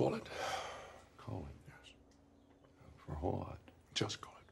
Call it. Call it, yes. For a whole lot. Just call it.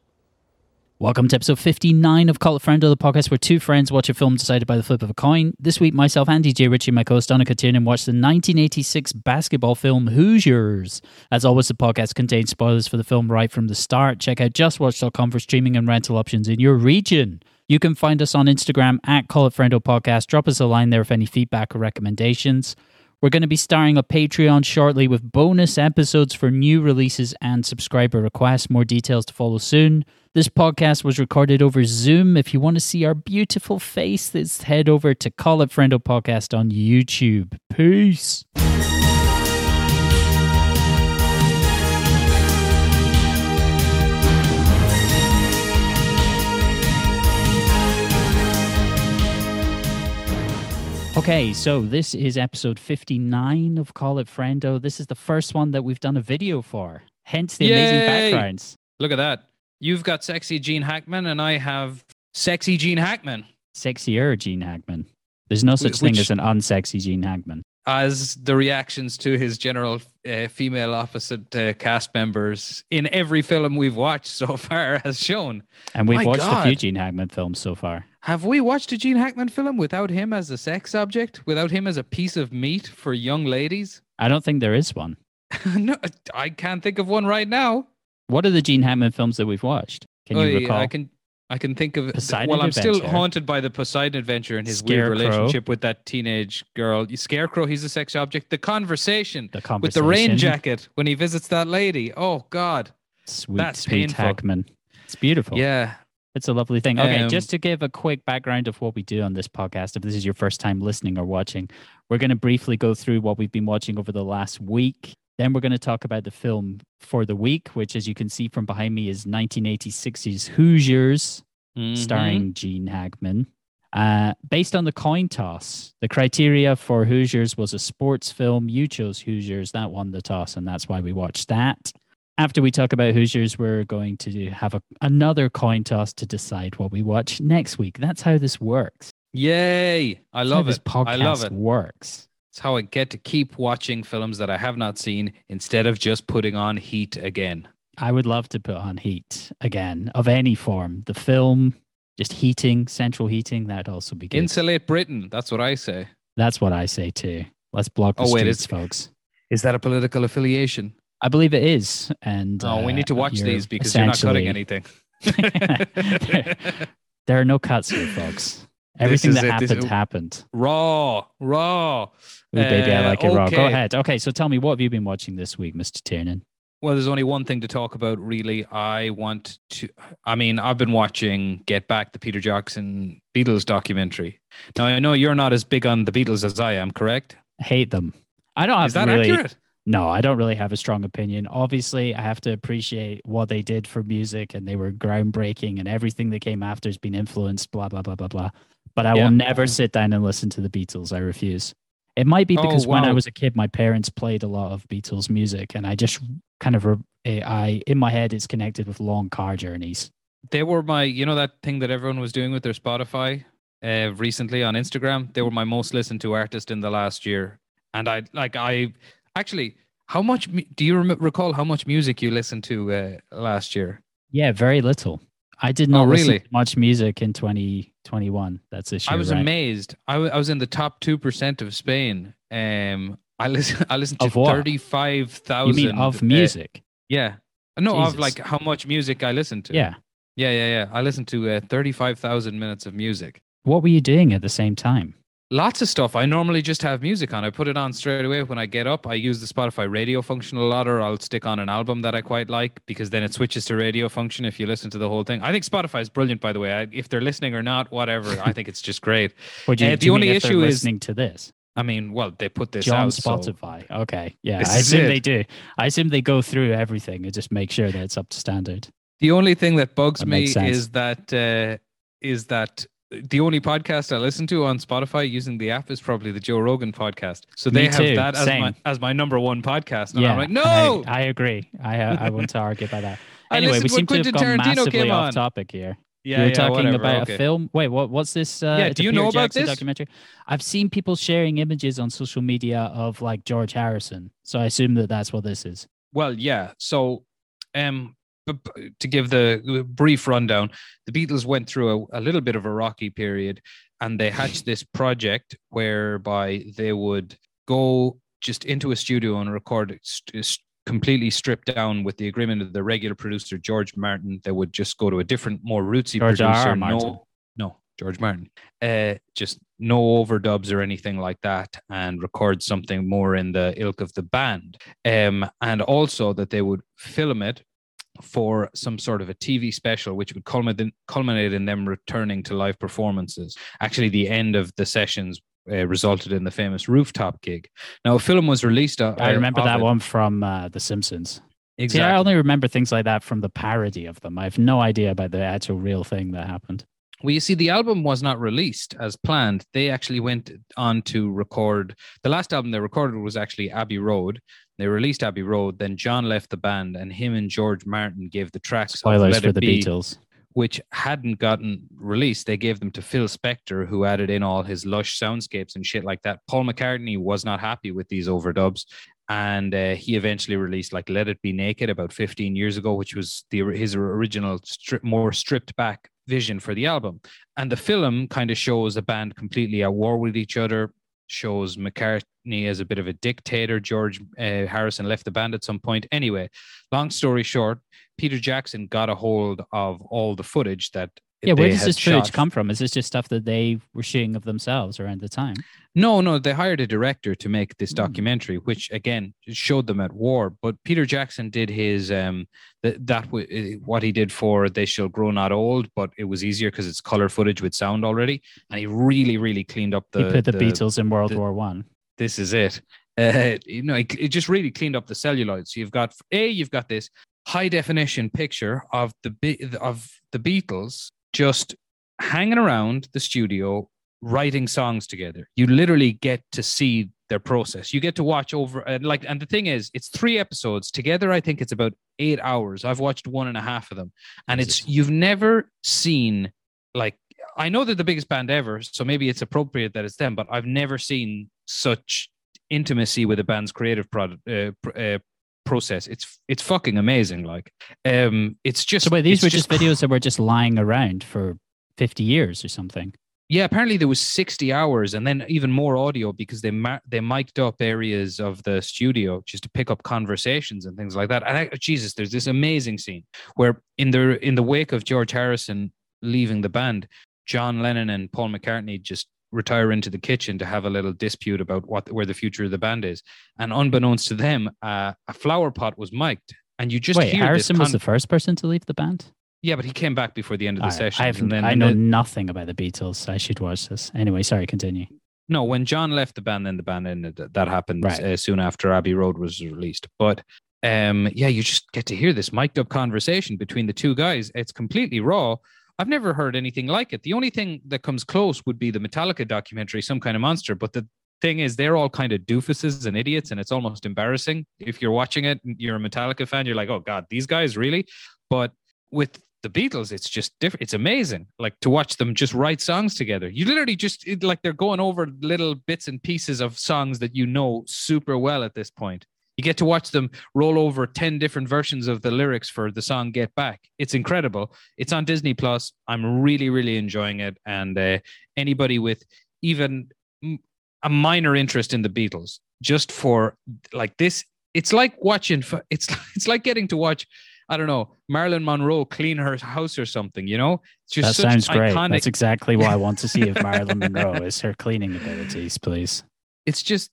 Welcome to episode 59 of Call It Friendo, the podcast where two friends watch a film decided by the flip of a coin. This week, myself, Andy J. Ritchie, and my co-host Donna Tiernan watched the 1986 basketball film Hoosiers. As always, the podcast contains spoilers for the film right from the start. Check out justwatch.com for streaming and rental options in your region. You can find us on Instagram at Call It Friendo Podcast. Drop us a line there with any feedback or recommendations. We're going to be starting a Patreon shortly with bonus episodes for new releases and subscriber requests. More details to follow soon. This podcast was recorded over Zoom. If you want to see our beautiful faces, head over to Call It Friendo Podcast on YouTube. Peace. Okay, so this is episode 59 of Call It Friendo. This is the first one that we've done a video for, hence the amazing backgrounds. Look at that. You've got sexy Gene Hackman, and I have sexy Gene Hackman. Sexier Gene Hackman. There's no such thing as an unsexy Gene Hackman. As the reactions to his general uh, female opposite uh, cast members in every film we've watched so far has shown. And we've My watched a few Gene Hackman films so far. Have we watched a Gene Hackman film without him as a sex object? Without him as a piece of meat for young ladies? I don't think there is one. no, I can't think of one right now. What are the Gene Hackman films that we've watched? Can you Oh, yeah, recall? I can. I can think of. Poseidon well, I'm still haunted by the Poseidon Adventure and his Scarecrow. weird relationship with that teenage girl. Scarecrow, he's a sex object. The conversation, The conversation with the rain jacket when he visits that lady. Oh God. Sweet, That's sweet painful. Hackman. It's beautiful. Yeah. It's a lovely thing. Okay, Um, just to give a quick background of what we do on this podcast, if this is your first time listening or watching, we're going to briefly go through what we've been watching over the last week. Then we're going to talk about the film for the week, which, as you can see from behind me, is 1986's Hoosiers, Mhm. starring Gene Hackman. Uh, based on the coin toss, the criteria for Hoosiers was a sports film. You chose Hoosiers. That won the toss, and that's why we watched that. After we talk about Hoosiers, we're going to have a, another coin toss to decide what we watch next week. That's how this works. Yay! I That's love this it. podcast I love it. works. It's how I get to keep watching films that I have not seen instead of just putting on Heat again. I would love to put on heat again of any form. The film, just heating, central heating, that'd also be good. Insulate Britain. That's what I say. That's what I say too. Let's block the Oh, wait, streets, folks. Is that a political affiliation? I believe it is. And Oh, we uh, need to watch these because you're not cutting anything. There are no cuts here, folks. Everything that it. Happened happened. raw, raw. Ooh, baby, I Uh, like it raw. Go ahead. Okay, so tell me, what have you been watching this week, Mr. Tiernan? Well, there's only one thing to talk about, really. I want to. I mean, I've been watching Get Back, the Peter Jackson Beatles documentary. Now, I know you're not as big on the Beatles as I am, correct? Hate them. I don't have Is that really. accurate? No, I don't really have a strong opinion. Obviously, I have to appreciate what they did for music, and they were groundbreaking, and everything that came after has been influenced. Blah blah blah blah blah. But I Yeah. will never sit down and listen to the Beatles. I refuse. It might be Oh, because when I was a kid, my parents played a lot of Beatles music, and I just kind of, eh, I in my head, it's connected with long car journeys. They were my, you know, that thing that everyone was doing with their Spotify uh, recently on Instagram. They were my most listened to artist in the last year, and I like I actually. How much do you rem- recall? How much music you listened to uh, last year? Yeah, very little. I did not listen really? to much music in 2021. That's this year. I was right? amazed. I was in the top two percent of Spain. Um, I listen. I listened to Of what? thirty-five You mean of music? yeah. No, of like how much music I listened to. yeah. Yeah, yeah, yeah. I listened to uh, thirty-five thousand minutes of music. What were you doing at the same time? Lots of stuff. I normally just have music on. I put it on straight away when I get up. I use the Spotify radio function a lot, or I'll stick on an album that I quite like because then it switches to radio function if you listen to the whole thing. I think Spotify is brilliant, by the way. I, if they're listening or not, whatever. I think it's just great. Do you, Uh, the only mean if they're issue is- listening to this. I mean, well, they put this John out. so- Spotify. Okay. Yeah. I assume they do. I assume they go through everything and just make sure that it's up to standard. The only thing that bugs That me is that uh, is that the only podcast I listen to on Spotify using the app is probably the Joe Rogan podcast. So Me they have too, that as same. my as my number one podcast, and yeah. I'm like, no. I, I agree. I uh, I want to argue about that. Anyway, we seem to have gone Tarantino massively off topic here. Yeah, you were yeah, talking whatever, about okay. a film. Wait, what? What's this? Uh, Yeah, do you Peter know about Jackson this? documentary? I've seen people sharing images on social media of like George Harrison, so I assume that that's what this is. Well, yeah. So, um, to give the brief rundown, the Beatles went through a, a little bit of a rocky period, and they hatched this project whereby they would go just into a studio and record it st- completely stripped down with the agreement of the regular producer George Martin. They would just go to a different, more rootsy George producer. Martin. No, no, George Martin. Uh, just no overdubs or anything like that, and record something more in the ilk of the band. Um, and also that they would film it for some sort of a TV special, which would culminate culminate in them returning to live performances. Actually, the end of the sessions. Uh, resulted in the famous rooftop gig. Now, a film was released. Uh, I remember that it. one from uh, The Simpsons. Exactly. See, I only remember things like that from the parody of them. I have no idea about the actual real thing that happened. Well, you see, the album was not released as planned. They actually went on to record the last album they recorded was actually Abbey Road. They released Abbey Road. Then John left the band, and him and George Martin gave the tracks. Spoilers Let for It the Be, Beatles. which hadn't gotten released. They gave them to Phil Spector, who added in all his lush soundscapes and shit like that. Paul McCartney was not happy with these overdubs. And uh, he eventually released like "Let It Be Naked" about 15 years ago, which was the his original, strip, more stripped back vision for the album. And the film kind of shows a band completely at war with each other. Shows McCartney as a bit of a dictator. George uh, Harrison left the band at some point. Anyway, long story short, Peter Jackson got a hold of all the footage that Yeah, where does this footage shot. come from? Is this just stuff that they were shooting of themselves around the time? No, no, they hired a director to make this Hmm. documentary, which again showed them at war. But Peter Jackson did his um that that w- eh, what he did for "They Shall Grow Not Old," but it was easier because it's color footage with sound already, and he really, really cleaned up the. he put the, Beatles in World the- War One. This is it. Uh, you know, it, it just really cleaned up the celluloid. So you've got a, you've got this high definition picture of the of the Beatles just hanging around the studio writing songs together. You literally get to see their process. You get to watch over and like and the thing is it's three episodes together I think it's about 8 hours. I've watched one and a half of them and it's you've never seen like I know they're the biggest band ever, so maybe it's appropriate that it's them, but I've never seen such intimacy with a band's creative product uh, uh, process. It's it's fucking amazing. Like, um, it's just So wait, these were just videos that were just lying around for fifty years or something. Yeah, apparently there was 60 hours and then even more audio because they ma- they mic'd up areas of the studio just to pick up conversations and things like that. And I, Jesus, there's this amazing scene where in the in the wake of George Harrison leaving the band, John Lennon and Paul McCartney just retire into the kitchen to have a little dispute about what where the future of the band is. And unbeknownst to them, uh, a flower pot was mic'd, and you just wait, hear Harrison this was the first person to leave the band. yeah, but he came back before the end of the I, session. I, haven't, and then I know the- nothing about the Beatles. I should watch this anyway. Sorry, continue. No, when John left the band, then the band ended. That- That happened Right. uh, soon after Abbey Road was released. But um, yeah, you just get to hear this mic'd up conversation between the two guys. It's completely raw. I've never heard anything like it. The only thing that comes close would be the Metallica documentary, Some Kind of Monster. But the thing is, they're all kind of doofuses and idiots, and it's almost embarrassing. If you're watching it, and you're a Metallica fan, you're like, oh God, these guys really? But with the Beatles, it's just different. It's amazing, like to watch them just write songs together. You literally just it, like they're going over little bits and pieces of songs that you know super well at this point. You get to watch them roll over 10 different versions of the lyrics for the song Get Back. It's incredible. It's on Disney Plus. I'm really, really enjoying it. And uh, anybody with even a minor interest in the Beatles, just for like this, it's like watching, it's, it's like getting to watch, I don't know, Marilyn Monroe clean her house or something, you know? It's just That such sounds great. iconic. That's exactly what I want to see of Marilyn Monroe is her cleaning abilities, please. it's just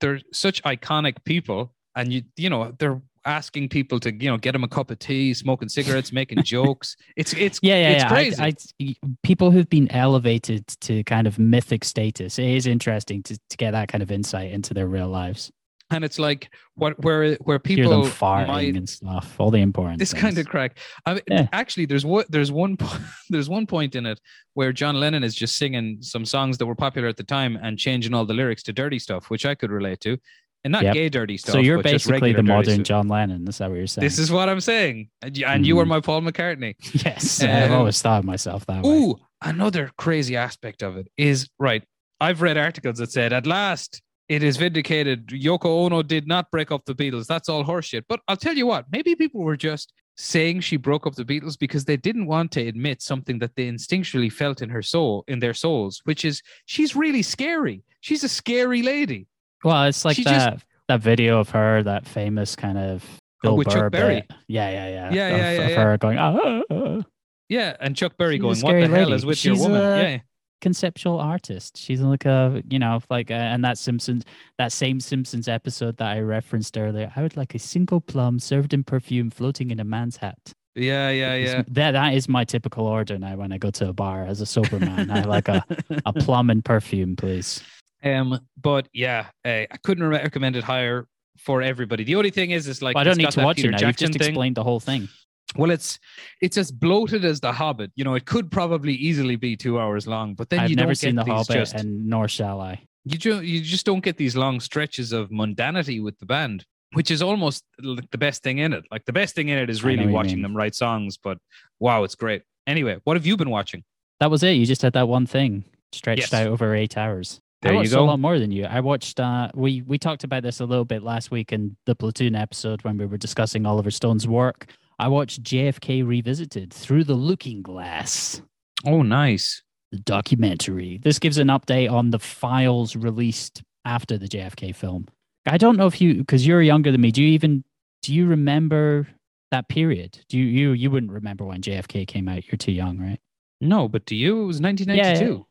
they're such iconic people and you you know they're asking people to you know get them a cup of tea smoking cigarettes making jokes it's it's Yeah, yeah, it's yeah. crazy I, I, people who've been elevated to kind of mythic status. It is interesting to, to get that kind of insight into their real lives. and it's like what where where Hear them people farting might and stuff. All the important. this things. kind of crack I mean, Yeah. actually there's what there's one there's one point in it where john lennon is just singing some songs that were popular at the time and changing all the lyrics to dirty stuff which i could relate to and not Yep. gay dirty stuff. so you're basically the modern. John Lennon. Is that what you're saying? This is what I'm saying, and you, and you were Mhm. my Paul McCartney. yes. Um, I've always thought of myself that way. Ooh, another crazy aspect of it is right. I've read articles that said at last it is vindicated. Yoko Ono did not break up the Beatles. That's all horseshit. But I'll tell you what, maybe people were just saying she broke up the Beatles because they didn't want to admit something that they instinctually felt in her soul, in their souls, which is she's really scary. She's a scary lady. Well, it's like She just- that that video of her, that famous kind of Oh, Bill Chuck Burr Berry. bit. Yeah, yeah, yeah. Yeah, of, yeah, yeah, of yeah. her going, ah, ah." Yeah, and Chuck Berry She's going, "What the hell is with She's your woman?" a- yeah, conceptual artist. She's like a, you know, like, uh and that Simpsons, that same Simpsons episode that I referenced earlier. I would like a single plum served in perfume floating in a man's hat. yeah, yeah, yeah. That that is my typical order now when I go to a bar as a sober man. I like a, a plum and perfume, please. Um, but yeah, uh, I couldn't re- recommend it higher for everybody. The only thing is, is like But I don't need to watch Peter it now. You've just thing. explained the whole thing. Well, it's it's as bloated as The Hobbit. You know, it could probably easily be two hours long, but then I've you never don't seen The Hobbit, just and nor shall I. you ju- you just don't get these long stretches of mundanity with the band, which is almost like the best thing in it. Like the best thing in it is really watching them write songs. But wow, it's great. Anyway, what have you been watching? That was it. You just had that one thing stretched Yes. out over eight hours. There I you watched go. a lot more than you. I watched. Uh, we we talked about this a little bit last week in the Platoon episode when we were discussing Oliver Stone's work. I watched JFK Revisited through the Looking Glass, Oh, nice. the documentary. This gives an update on the files released after the JFK film. I don't know if you, because you're younger than me. Do you even do you remember that period? Do you you you wouldn't remember when JFK came out? You're too young, right? No, but to you, it was 1992. Yeah,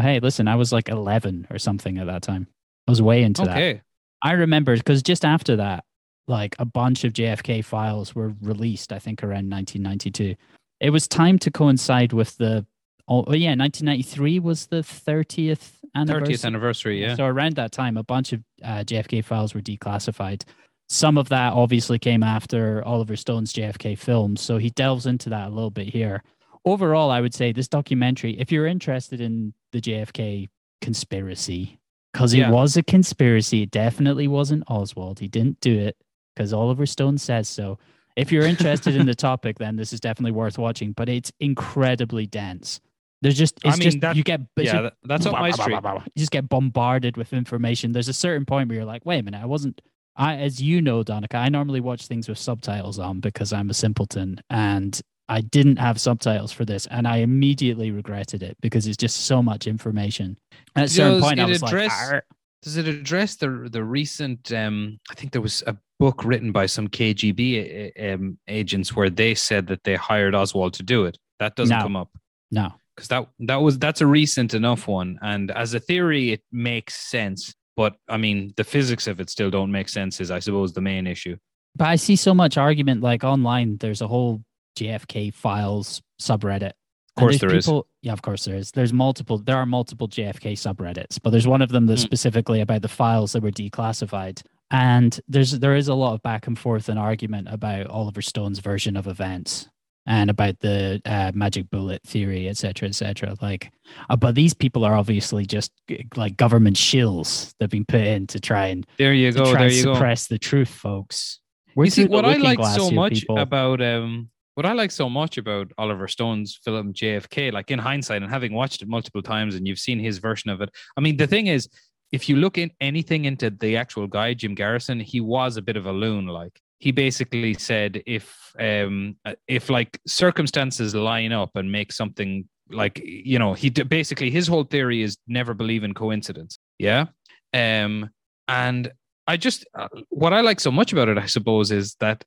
hey, listen, I was like 11 or something at that time. I was way into that. I remember because just after that, like a bunch of JFK files were released, I think around 1992. It was time to coincide with the, oh, oh yeah, 1993 was the 30th anniversary. 30th anniversary. Yeah. So around that time, a bunch of uh, JFK files were declassified. Some of that obviously came after Oliver Stone's JFK films. so he delves into that a little bit here. Overall, I would say this documentary, if you're interested in the JFK conspiracy, because it Yeah. was a conspiracy, it definitely wasn't Oswald. He didn't do it because Oliver Stone says so. If you're interested in the topic, then this is definitely worth watching, but it's incredibly dense. There's just, I mean, just, that- you get, yeah, just that's up my street. you just get bombarded with information. There's a certain point where you're like, wait a minute, I wasn't. I, as you know, Donica, I normally watch things with subtitles on because I'm a simpleton, and I didn't have subtitles for this, and I immediately regretted it because it's just so much information. And at a certain point, I was address- like. Does it address the the recent? Um, I think there was a book written by some KGB um, agents where they said that they hired Oswald to do it. That doesn't No. come up no, because that that was that's a recent enough one, and as a theory, it makes sense. But I mean, the physics of it still don't make sense. Is I suppose the main issue. but I see so much argument like online. There's a whole JFK files subreddit. Of course, there there's is. Yeah, of course there is. There's multiple. There are multiple JFK subreddits, but there's one of them that's Hmm. specifically about the files that were declassified. And there's there is a lot of back and forth and argument about Oliver Stone's version of events and about the uh, magic bullet theory, et cetera, et cetera. Like, uh, but these people are obviously just like government shills that've been put in to try and There you go. There you go. suppress the truth, folks. We're you see what I like so much people. about um what I like so much about Oliver Stone's film JFK, like in hindsight and having watched it multiple times and you've seen his version of it. I mean, the thing is, if you look in anything into the actual guy, Jim Garrison, he was a bit of a loon. Like he basically said, if um if like circumstances line up and make something like you know, he basically his whole theory is never believe in coincidence. Yeah. Um and I just uh, what I like so much about it, I suppose, is that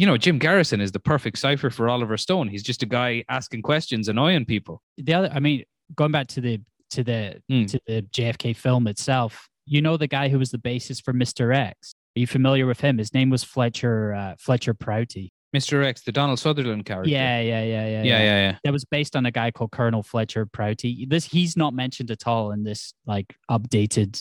you know Jim Garrison is the perfect cipher for Oliver Stone. He's just a guy asking questions, annoying people. the other i mean going back to the to the Hmm. to the jfk film itself you know the guy who was the basis for mr x are you familiar with him his name was fletcher uh, fletcher prouty Mr. X, the Donald Sutherland character. yeah yeah yeah yeah yeah, yeah, yeah. that was based on a guy called colonel fletcher prouty this he's not mentioned at all in this like updated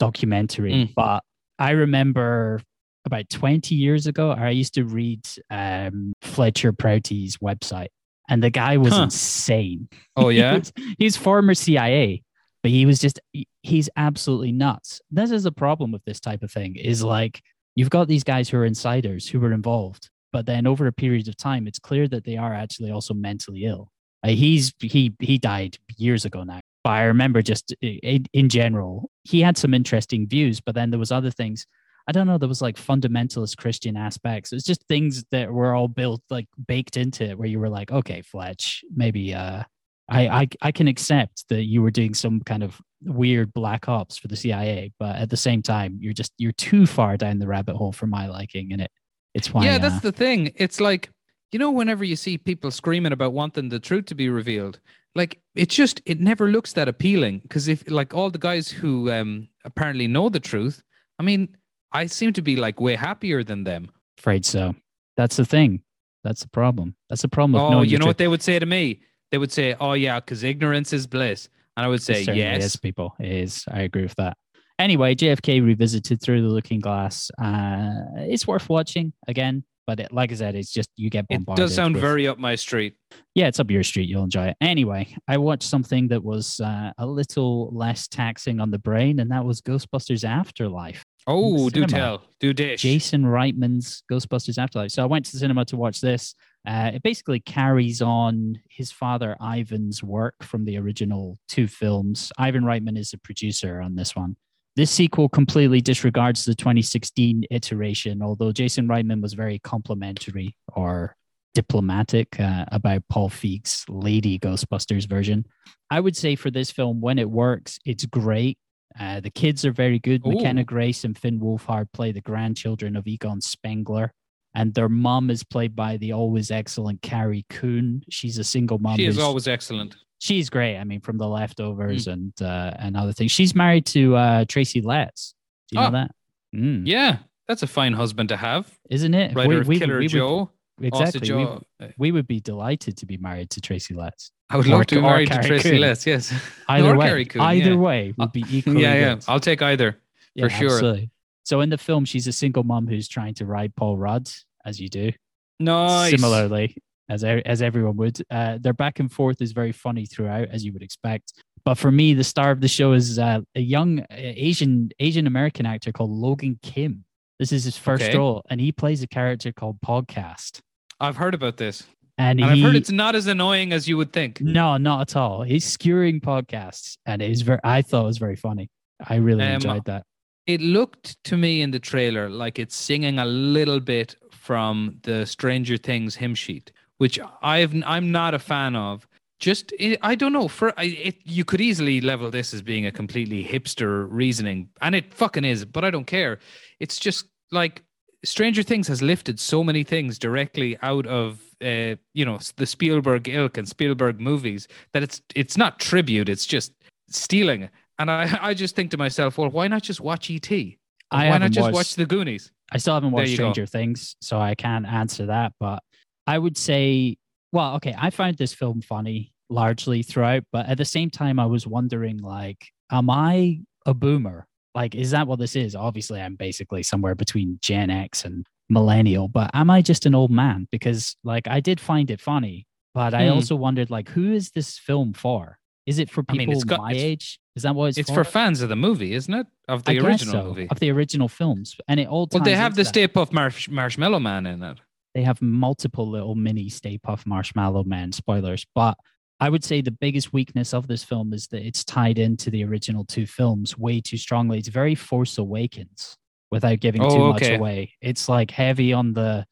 documentary Mm. but i remember about 20 years ago i used to read um, fletcher prouty's website and the guy was Huh. insane Oh yeah. was- he's former CIA. but he was just he- he's absolutely nuts. This is a problem with this type of thing. Is like you've got these guys who are insiders who were involved, but then over a period of time, it's clear that they are actually also mentally ill. He's he he died years ago now. But I remember just in, in general, he had some interesting views, but then there was other things. I don't know. There was like fundamentalist Christian aspects. It's just things that were all built like baked into it, where you were like, okay, Fletch, maybe uh, I, I I can accept that you were doing some kind of weird black ops for the CIA, but at the same time, you're just you're too far down the rabbit hole for my liking, and it it's why. yeah, uh, that's the thing. It's like you know, whenever you see people screaming about wanting the truth to be revealed, like it just it never looks that appealing. Because if like all the guys who um apparently know the truth, I mean, I seem to be like way happier than them. afraid so. That's the thing. That's the problem. That's the problem oh, you know what they would say to me? They would say, "Oh yeah, because ignorance is bliss," and I would say, "Yes." is, people. It is. I agree with that. Anyway, JFK revisited through the Looking Glass. Uh, it's worth watching again, but it, like I said, it's just you get bombarded. It does sound with- very up my street. yeah, it's up your street. You'll enjoy it. Anyway, I watched something that was uh, a little less taxing on the brain, and that was Ghostbusters Afterlife. Oh, do tell, do dish. Jason Reitman's Ghostbusters Afterlife. So I went to the cinema to watch this. Uh, it basically carries on his father Ivan's work from the original two films. Ivan Reitman is the producer on this one. This sequel completely disregards the 2016 iteration, although Jason Reitman was very complimentary or diplomatic uh, about Paul Feig's Lady Ghostbusters version. I would say for this film, when it works, it's great. Uh, the kids are very good. Ooh. McKenna Grace and Finn Wolfhard play the grandchildren of Egon Spengler. And their mom is played by the always excellent Carrie Coon. She's a single mom. She is always excellent. she's great. I mean, from the leftovers and uh, and other things. She's married to uh, Tracy Letts. Do you Oh. know that? Mm, Yeah, that's a fine husband to have. Isn't it? Writer We- of we- Killer we Joe. Austin exactly. We, Joe. we would be delighted to be married to Tracy Letts. I would love to be married to Tracy Coon. Letts. Yes. Either Or way, Carrie Coon, either yeah. way would be equally yeah, yeah. good. I'll take either. for sure. absolutely. So in the film, she's a single mom who's trying to ride Paul Rudd, as you do. Nice. Similarly, as as everyone would, uh, their back and forth is very funny throughout, as you would expect. But for me, the star of the show is uh, a young uh, Asian Asian American actor called Logan Kim. This is his first Okay. role, and he plays a character called Podcast. I've heard about this. And, And I've heard it's not as annoying as you would think. no, not at all. He's skewering podcasts, and it is very. I thought it was very funny. I really Um, enjoyed that. It looked to me in the trailer like it's singing a little bit from the Stranger Things hymn sheet, which I've I'm not a fan of. Just I I don't know. For it, you could easily level this as being a completely hipster reasoning, and it fucking is. But I don't care. It's just like Stranger Things has lifted so many things directly out of uh, you know the Spielberg ilk and Spielberg movies that it's it's not tribute. It's just stealing. And I I just think to myself, well, why not just watch ET? I why not just watched- watch the Goonies? I still haven't watched you go. Stranger Things, so I can't answer that. But I would say, well, okay, I found this film funny largely throughout, but at the same time, I was wondering, like, am I a boomer? Like, is that what this is? Obviously, I'm basically somewhere between Gen X and millennial, but am I just an old man? Because, like, I did find it funny, but I Hmm. also wondered, like, who is this film for? Is it for I people mean, it's got- my it's- age? Is that what it's, It's for fans of the movie, isn't it? Of the I original so, movie. of the original films, and it all. Well, they have the that. Stay Puft Marsh- Marshmallow Man in it. they have multiple little mini Stay Puft Marshmallow Man spoilers. But I would say the biggest weakness of this film is that it's tied into the original two films way too strongly. It's very Force Awakens without giving too Oh, much away. It's like heavy on the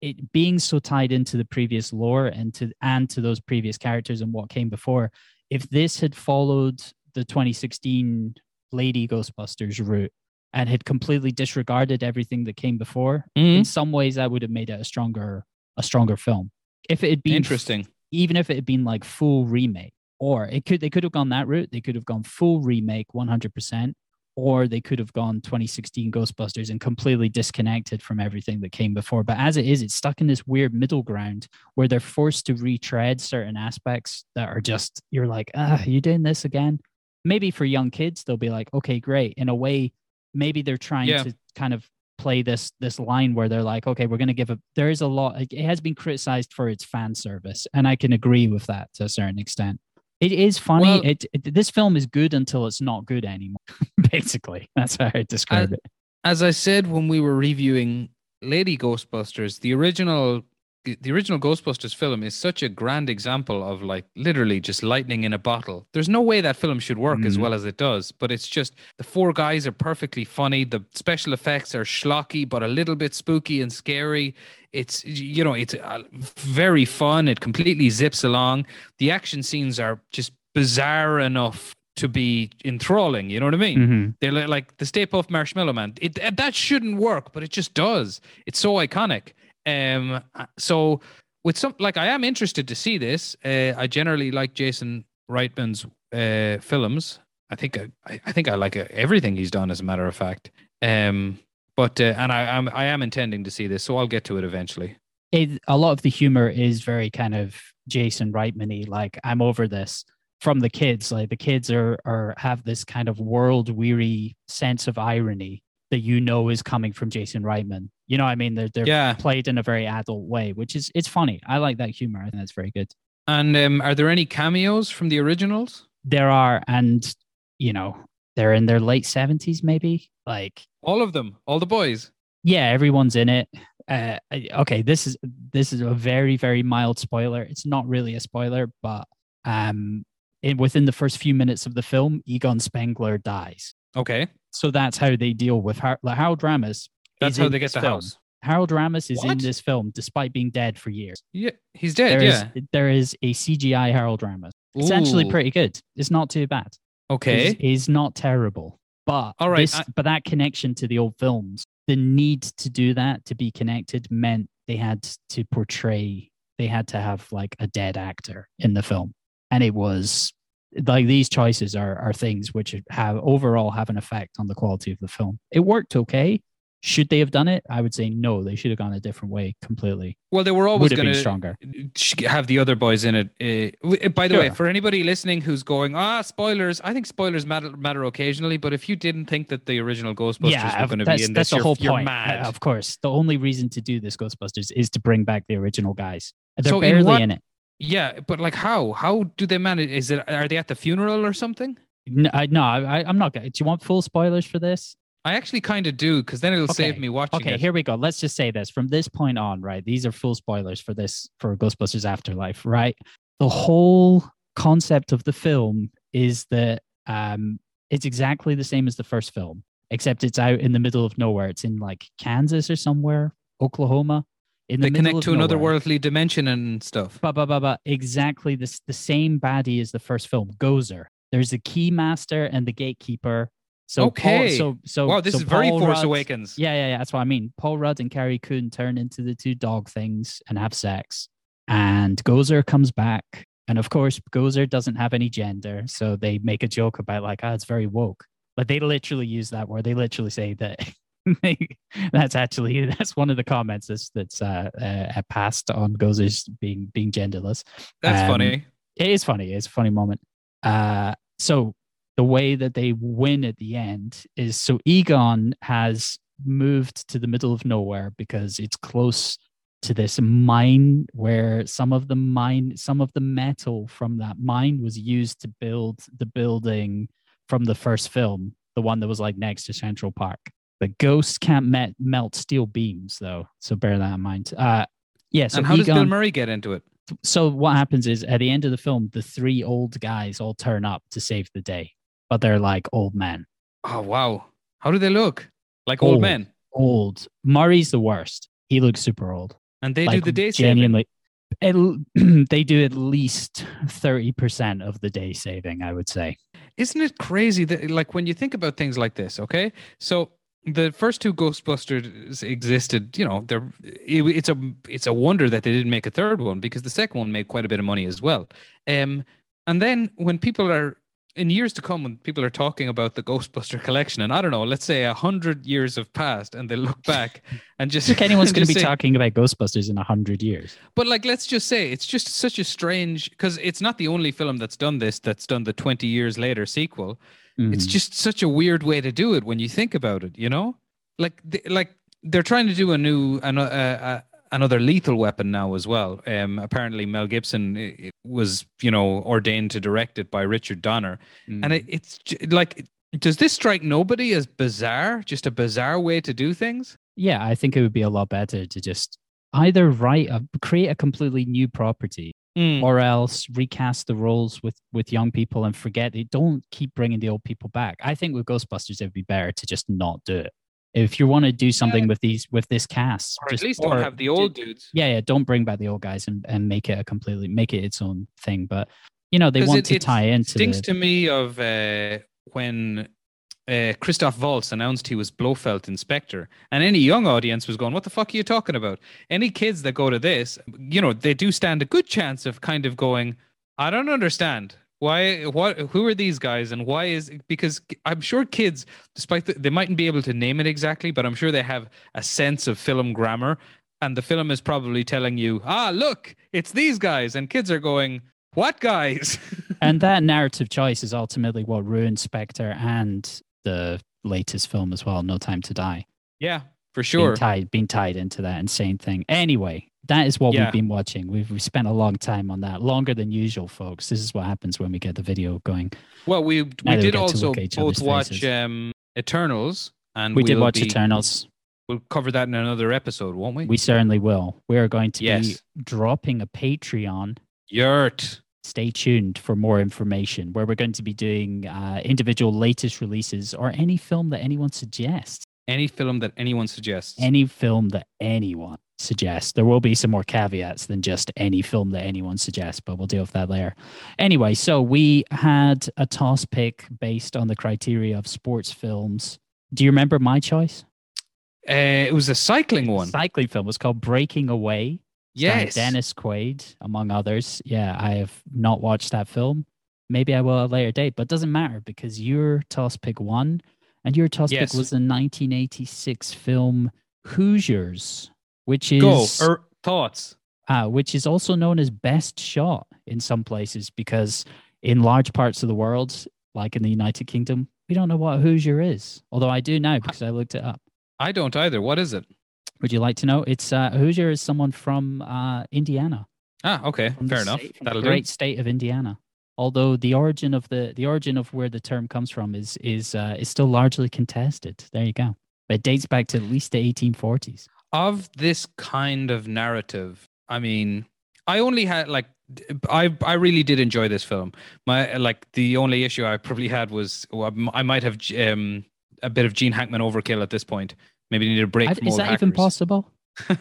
it being so tied into the previous lore and to and to those previous characters and what came before. If this had followed the 2016 Lady Ghostbusters route and had completely disregarded everything that came before, Mm-hmm. in some ways that would have made it a stronger a stronger film if it had been Interesting. Even if it had been like full remake or it could they could have gone that route. They could have gone full remake 100% or they could have gone 2016 ghostbusters and completely disconnected from everything that came before. But as it is it's stuck in this weird middle ground where they're forced to retread certain aspects that are just you're like ah you doing this again? Maybe for young kids they'll be like okay great. In a way maybe they're trying Yeah. to kind of play this this line where they're like okay we're going to give a there is a lot it has been criticized for its fan service and i can agree with that to a certain extent It is funny. Well- it, it this film is good until it's not good anymore. Basically, that's how I describe it. As I said when we were reviewing Lady Ghostbusters, the original the original Ghostbusters film is such a grand example of like literally just lightning in a bottle. There's no way that film should work as Mhm. well as it does, but it's just the four guys are perfectly funny. The special effects are schlocky, but a little bit spooky and scary. It's you know it's uh, very fun. It completely zips along. The action scenes are just bizarre enough to be enthralling. You know what I mean? Mhm. They're li- like the Stay Puft Marshmallow Man. It that shouldn't work, but it just does. It's so iconic. Um, uh, so with some like I am interested to see this. Uh, I generally like Jason Reitman's uh films. I think I, I- think I like uh, everything he's done. As a matter of fact, um, but uh, and I am I am intending to see this, so I'll get to it eventually. it, a lot of the humor is very kind of Jason Reitman-y. Like I'm over this from the kids. Like the kids are are have this kind of world weary sense of irony that you know is coming from Jason Reitman. You know, what I mean, they're they're Yeah. played in a very adult way, which is it's funny. I like that humor. I think that's very good. And um, are there any cameos from the originals? There are, and you know, they're in their late seventies, maybe. Like All of them, all the boys. yeah, everyone's in it. Uh, okay, this is this is a very very mild spoiler. It's not really a spoiler, but um, in, within the first few minutes of the film, Egon Spengler dies. Okay, So that's how they deal with Har- Harold Ramis. That's how they get the film. house. Harold Ramis is in this film despite being dead for years. Yeah, he's dead. There is yeah, there is a CGI Harold Ramis. It's actually pretty good. It's not too bad. okay. is, is not terrible. But All right, this, I- but that connection to the old films, the need to do that to be connected meant they had to portray, they had to have like a dead actor in the film, and it was like these choices are are things which have overall have an effect on the quality of the film. It worked okay. Should they have done it? I would say no. They should have gone a different way completely. Well, they were always going to stronger. have the other boys in it. Uh, by the way, for anybody listening who's going, ah, spoilers. I think spoilers matter, matter occasionally, but if you didn't think that the original Ghostbusters yeah, were going to be in that's this, the you're, whole point. mad. Of course, the only reason to do this Ghostbusters is to bring back the original guys. They're So in barely what- in it. yeah, but like, how? How do they manage? Is it? Are they at the funeral or something? No, I, no I, I'm not. gonna- Do you want full spoilers for this? I actually kind of do, because then it'll save me watching Okay, it. here we go. Let's just say this from this point on, right? These are full spoilers for this for Ghostbusters Afterlife, right? The whole concept of the film is that um, it's exactly the same as the first film, except it's out in the middle of nowhere. It's in like Kansas or somewhere, Oklahoma. In the they connect to another worldly dimension and stuff. But, but, but, but exactly this the same baddie as the first film, Gozer. There's the key master and the gatekeeper. So Paul- Okay. so so wow, this so is very Paul Force Rudd- Awakens. Yeah, yeah, yeah. That's what I mean. Paul Rudd and Carrie Coon turn into the two dog things and have sex. And Gozer comes back. And of course, Gozer doesn't have any gender. So they make a joke about like, ah, it's very woke. But they literally use that word. They literally say that that's actually that's one of the comments that's that's uh, uh passed on Gozer's being being genderless. That's Um, funny. It is funny. It's a funny moment. Uh, so the way that they win at the end is so Egon has moved to the middle of nowhere because it's close to this mine where some of the mine, some of the metal from that mine was used to build the building from the first film, the one that was like next to Central Park. The ghosts can't met, melt steel beams though, so bear that in mind. Uh, yeah. So and how does Bill Egon- Murray get into it? so what happens is at the end of the film, the three old guys all turn up to save the day, but they're like old men. Oh wow, how do they look? Like old Old. men, Old. Murray's the worst. He looks super old. and they do the day saving. genuinely. It, they do at least thirty percent of the day saving, I would say. Isn't it crazy that like when you think about things like this? Okay, so the first two Ghostbusters existed. You know, they're it, it's a it's a wonder that they didn't make a third one because the second one made quite a bit of money as well. Um, and then when people are in years to come, when people are talking about the Ghostbuster collection, and I don't know, let's say a hundred years have passed, and they look back and just Think anyone's going to be say- talking about Ghostbusters in a hundred years? But like, let's just say it's just such a strange because it's not the only film that's done this. That's done the twenty years later sequel. It's Mhm. just such a weird way to do it when you think about it. You know, like th- like they're trying to do a new an, uh, uh, another lethal weapon now as well. Um, apparently Mel Gibson was, you know, ordained to direct it by Richard Donner, Mm. and it, it's like, does this strike nobody as bizarre? Just a bizarre way to do things? yeah, I think it would be a lot better to just either write a create a completely new property Mm. or else recast the roles with with young people and forget it. Don't keep bringing the old people back. I think with Ghostbusters, it would be better to just not do it. If you want to do something with these with this cast, or just- at least don't have the do- old dudes. yeah, yeah, don't bring back the old guys and, and make it a completely make it its own thing. But you know, they want it- to it tie into Stinks the, to me of uh, when uh, Christoph Waltz announced he was Blofeld in Spectre, and any young audience was going, "What the fuck are you talking about?" Any kids that go to this, you know, they do stand a good chance of kind of going, "I don't understand." Why? What? Who are these guys, and why is? Because I'm sure kids, despite the, they mightn't be able to name it exactly, but I'm sure they have a sense of film grammar, and the film is probably telling you, "Ah, look, it's these guys," and kids are going, "What guys?" and that narrative choice is ultimately what ruined Spectre and the latest film as well, No Time to Die. Yeah, for Being sure. tied, being tied into that insane thing. Anyway, that is what Yeah. we've been watching. We've, we spent a long time on that, longer than usual, folks. This is what happens when we get the video going. Well, we we we did get also look at each both watch um, Eternals, and We did we'll watch be- Eternals. We'll cover that in another episode, won't we? We certainly will. We are going to be dropping a Patreon Yurt. stay tuned for more information where we're going to be doing uh, individual latest releases or any film that anyone suggests Any film that anyone suggests. any film that anyone suggests there will be some more caveats than just any film that anyone suggests but we'll deal with that later anyway so we had a toss pick based on the criteria of sports films do you remember my choice Uh, it was a cycling one. cycling film was called breaking away Yes. Dennis Quaid, among others. Yeah, I have not watched that film. Maybe I will at a later date, but it doesn't matter because your toss pick won, and your toss Yes. was the 1986 film Hoosiers, which is Go. Er, thoughts. uh, which is also known as best shot in some places because in large parts of the world, like in the United Kingdom, we don't know what a Hoosier is. Although I do now because I looked it up. I don't either. What is it? Would you like to know? It's uh, a Hoosier is someone from uh, Indiana. Ah, okay. Fair enough. state- That'll the great state of Indiana. Although the origin of the the origin of where the term comes from is is uh, is still largely contested. There you go. But it dates back to at least the 1840s. Of this kind of narrative, I mean, I only had like I I really did enjoy this film. My like the only issue I probably had was well, I might have um a bit of Gene Hackman overkill at this point. Maybe need a break I- is that even possible? well,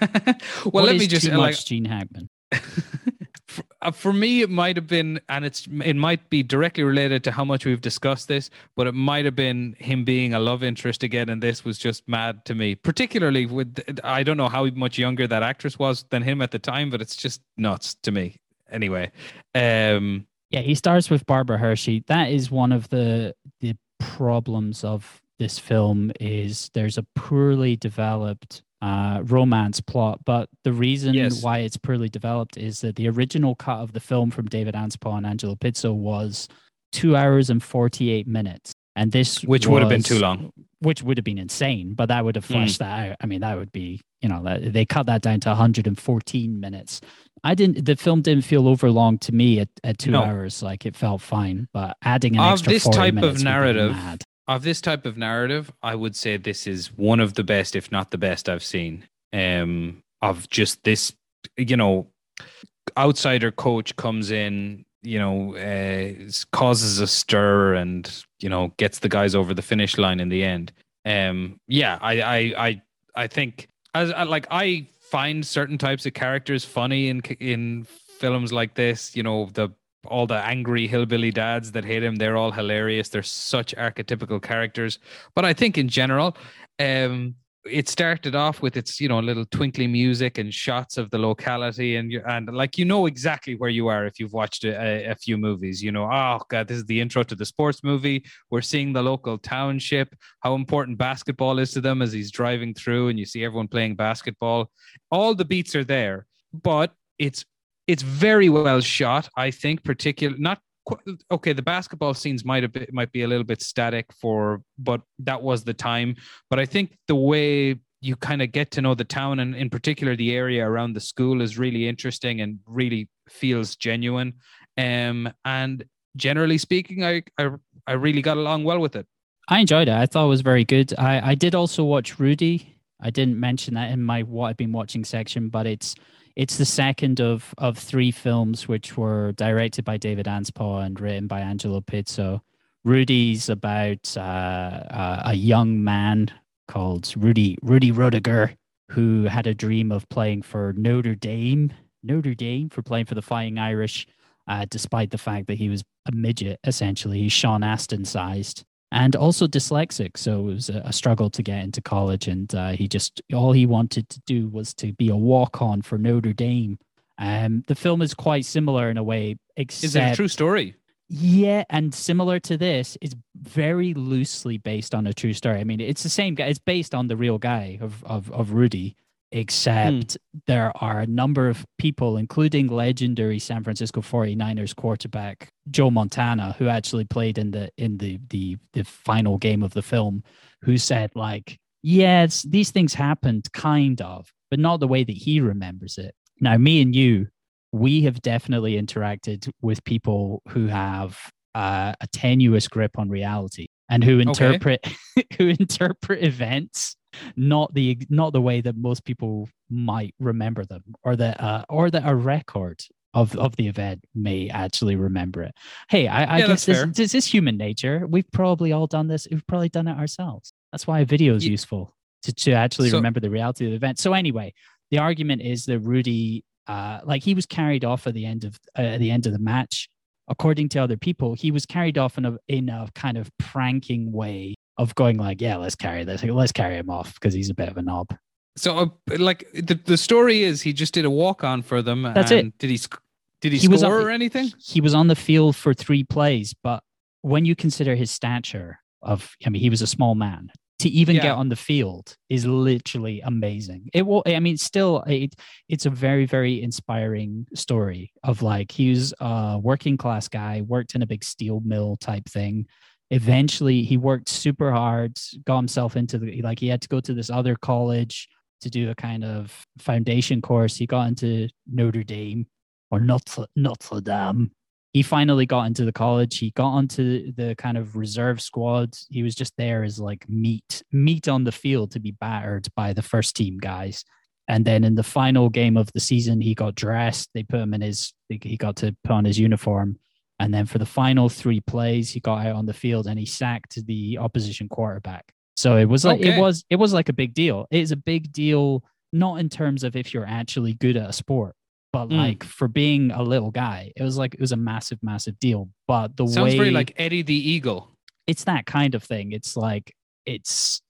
What let me just too uh, like much Gene Hackman. for, uh, for me it might have been and it's it might be directly related to how much we've discussed this but it might have been him being a love interest again and this was just mad to me particularly with i don't know how much younger that actress was than him at the time but it's just nuts to me anyway um Yeah, he stars with Barbara Hershey. That is one of the the problems of this film is there's a poorly developed uh, romance plot. But the reason Yes. why it's poorly developed is that the original cut of the film from David Anspaugh and Angelo Pizzo was two hours and forty eight minutes, and this which would have been too long which would have been insane, but that would have Mm. fleshed that out. I mean, that would be, you know, that, they cut that down to 114 minutes. I didn't, the film didn't feel overlong to me at, at two No. hours. Like it felt fine, but adding an Of extra this type of narrative. Of this type of narrative, I would say this is one of the best, if not the best, I've seen. Um, of just this, you know, outsider coach comes in, you know, uh, causes a stir, and you know, gets the guys over the finish line in the end. Um, yeah, I, I, I, I think as I, like I find certain types of characters funny in in films like this. You know, the all the angry hillbilly dads that hate him they're all hilarious. They're such archetypical characters. But i think in general um it started off with its you know little twinkly music and shots of the locality and you and like you know exactly where you are if you've watched a, a, a few movies you know oh god this is the intro to the sports movie. We're seeing the local township. How important basketball is to them as he's driving through and you see everyone playing basketball. All the beats are there but it's it's very well shot i think particular not okay the basketball scenes might have been, might be a little bit static for but that was the time but i think the way you kind of get to know the town and in particular the area around the school is really interesting and really feels genuine. Um, and generally speaking, I, I I really got along well with it. I enjoyed it. I thought it was very good. I, I did also watch Rudy. I didn't mention that in my what I've been watching section, but it's it's the second of of three films which were directed by David Anspaugh and written by Angelo Pizzo. Rudy's about uh, a young man called Rudy Rudy Ruettiger who had a dream of playing for Notre Dame. Notre Dame for playing for the Fighting Irish, uh, despite the fact that he was a midget. Essentially, he's Sean Astin sized and also dyslexic. So it was a, struggle to get into college. And uh, he just, all he wanted to do was to be a walk on for Notre Dame. Um, the film is quite similar in a way, except. Is it a true story? Yeah, and similar to this, it's very loosely based on a true story. I mean, it's the same guy. It's based on the real guy of of, of Rudy, except hmm. there are a number of people, including legendary San Francisco 49ers quarterback Joe Montana, who actually played in the in the the the final game of the film, who said like, yes, these things happened, kind of, but not the way that he remembers it. Now, me and you, we have definitely interacted with people who have uh, a tenuous grip on reality and who interpret okay. who interpret events not the not the way that most people might remember them or that uh, or that a record of of the event may actually remember it. Hey i, I yeah, guess this, this is human nature. We've probably all done this. We've probably done it ourselves. That's why a video is yeah. useful to, to actually so, remember the reality of the event. So anyway the argument is that rudy uh, like he was carried off at the end of uh, at the end of the match. According to other people he was carried off in a in a kind of pranking way of going like, yeah, let's carry this, let's carry him off because he's a bit of a knob. So, uh, like the the story is, he just did a walk on for them. That's it. Did he? Did he, he score on, or anything? He was on the field for three plays, but when you consider his stature of, I mean, he was a small man. To even yeah. get on the field is literally amazing. It will. I mean, still, it, it's a very, very inspiring story of like he was a working class guy, worked in a big steel mill type thing, eventually he worked super hard, got himself into the like he had to go to this other college to do a kind of foundation course. He got into Notre Dame or Notre Notre Dame. He finally got into the college. He got onto the kind of reserve squad. He was just there as like meat, meat on the field to be battered by the first team guys. And then in the final game of the season, he got dressed. They put him in his, he got to put on his uniform and then for the final three plays, he got out on the field and he sacked the opposition quarterback. So it was like okay. it was it was like a big deal. It's a big deal, not in terms of if you're actually good at a sport, but mm. like for being a little guy, it was like it was a massive, massive deal. But the sounds way very like Eddie the Eagle. It's that kind of thing. It's like it's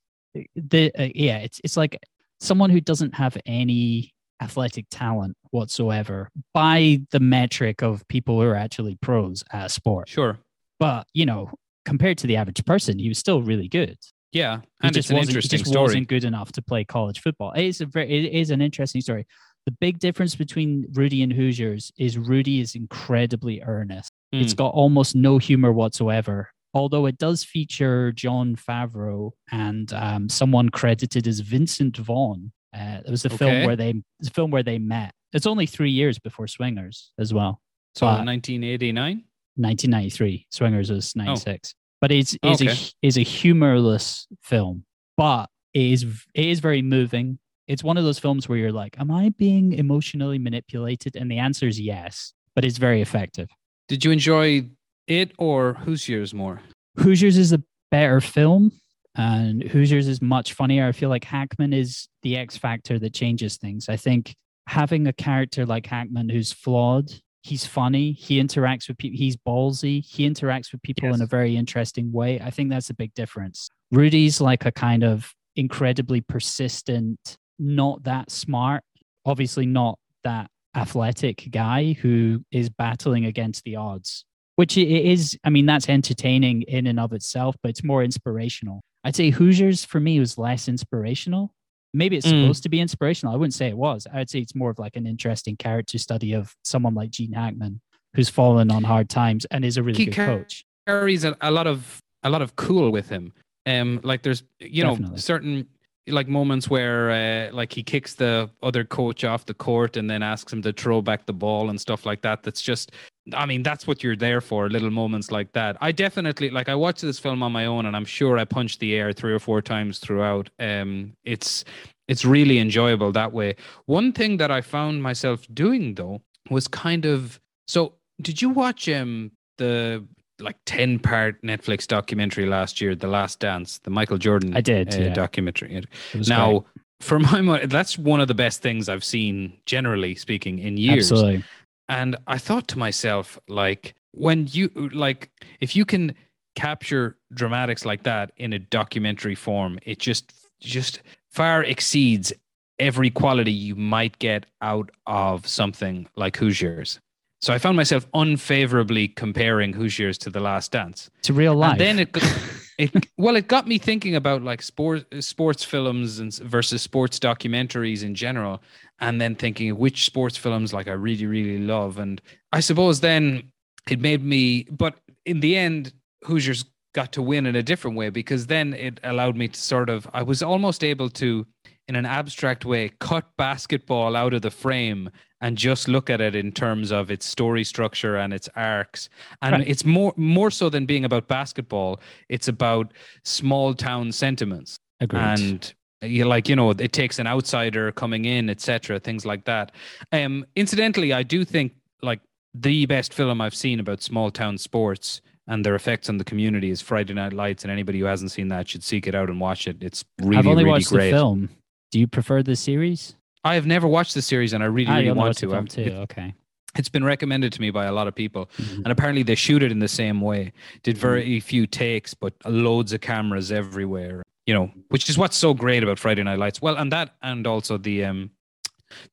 the uh, yeah. It's it's like someone who doesn't have any athletic talent whatsoever by the metric of people who are actually pros at sport. Sure. But, you know, compared to the average person, he was still really good. Yeah. And he just, wasn't, he just story. wasn't good enough to play college football. It is, a very, it is an interesting story. The big difference between Rudy and Hoosiers is Rudy is incredibly earnest. Mm. It's got almost no humor whatsoever. Although it does feature Jon Favreau and um, someone credited as Vincent Vaughn, uh, it was the okay. film where they the film where they met. It's only three years before Swingers as well. So 1989, 1993. Swingers was 96. Oh. But it's is okay. a is a humorless film, but it is it is very moving. It's one of those films where you're like, am I being emotionally manipulated? And the answer is yes, but it's very effective. Did you enjoy it or Hoosiers more? Hoosiers is a better film and Hoosiers is much funnier. I feel like Hackman is the X factor that changes things. I think having a character like Hackman who's flawed, he's funny, he interacts with people, he's ballsy, he interacts with people yes. in a very interesting way. I think that's a big difference. Rudy's like a kind of incredibly persistent, not that smart, obviously not that athletic guy who is battling against the odds which it is i mean that's entertaining in and of itself but it's more inspirational I'd say Hoosiers for me was less inspirational. Maybe it's mm. supposed to be inspirational. I wouldn't say it was. I'd say it's more of like an interesting character study of someone like Gene Hackman, who's fallen on hard times and is a really he good coach. Carries a, a lot of a lot of cool with him. Um, like there's you Definitely. know certain like moments where uh, like he kicks the other coach off the court and then asks him to throw back the ball and stuff like that. That's just I mean, that's what you're there for, little moments like that. I definitely like I watched this film on my own and I'm sure I punched the air three or four times throughout. Um it's it's really enjoyable that way. One thing that I found myself doing though was kind of so did you watch um the like 10 part Netflix documentary last year, The Last Dance, the Michael Jordan I did, uh, yeah. documentary. Now, great. for my money, that's one of the best things I've seen, generally speaking, in years. absolutely. And I thought to myself, like, when you, like, if you can capture dramatics like that in a documentary form, it just, just far exceeds every quality you might get out of something like Hoosiers. So I found myself unfavorably comparing Hoosiers to The Last Dance. To real life. And then it, it well, it got me thinking about like sport, sports films and versus sports documentaries in general, and then thinking which sports films like I really, really love. And I suppose then it made me, but in the end, Hoosiers got to win in a different way because then it allowed me to sort of, I was almost able to, in an abstract way, cut basketball out of the frame and just look at it in terms of its story structure and its arcs and Right. it's more more so than being about basketball it's about small town sentiments Agreed. and you like you know it takes an outsider coming in etc things like that um incidentally i do think like the best film i've seen about small town sports and their effects on the community is friday night lights and anybody who hasn't seen that should seek it out and watch it it's really I've only really watched great the film. Do you prefer the series? i have never watched the series and i really Ah, really want to I'm too. it- Okay. it's been recommended to me by a lot of people Mhm. and apparently they shoot it in the same way did Mm-hmm. very few takes but loads of cameras everywhere you know which is what's so great about friday night lights well and that and also the um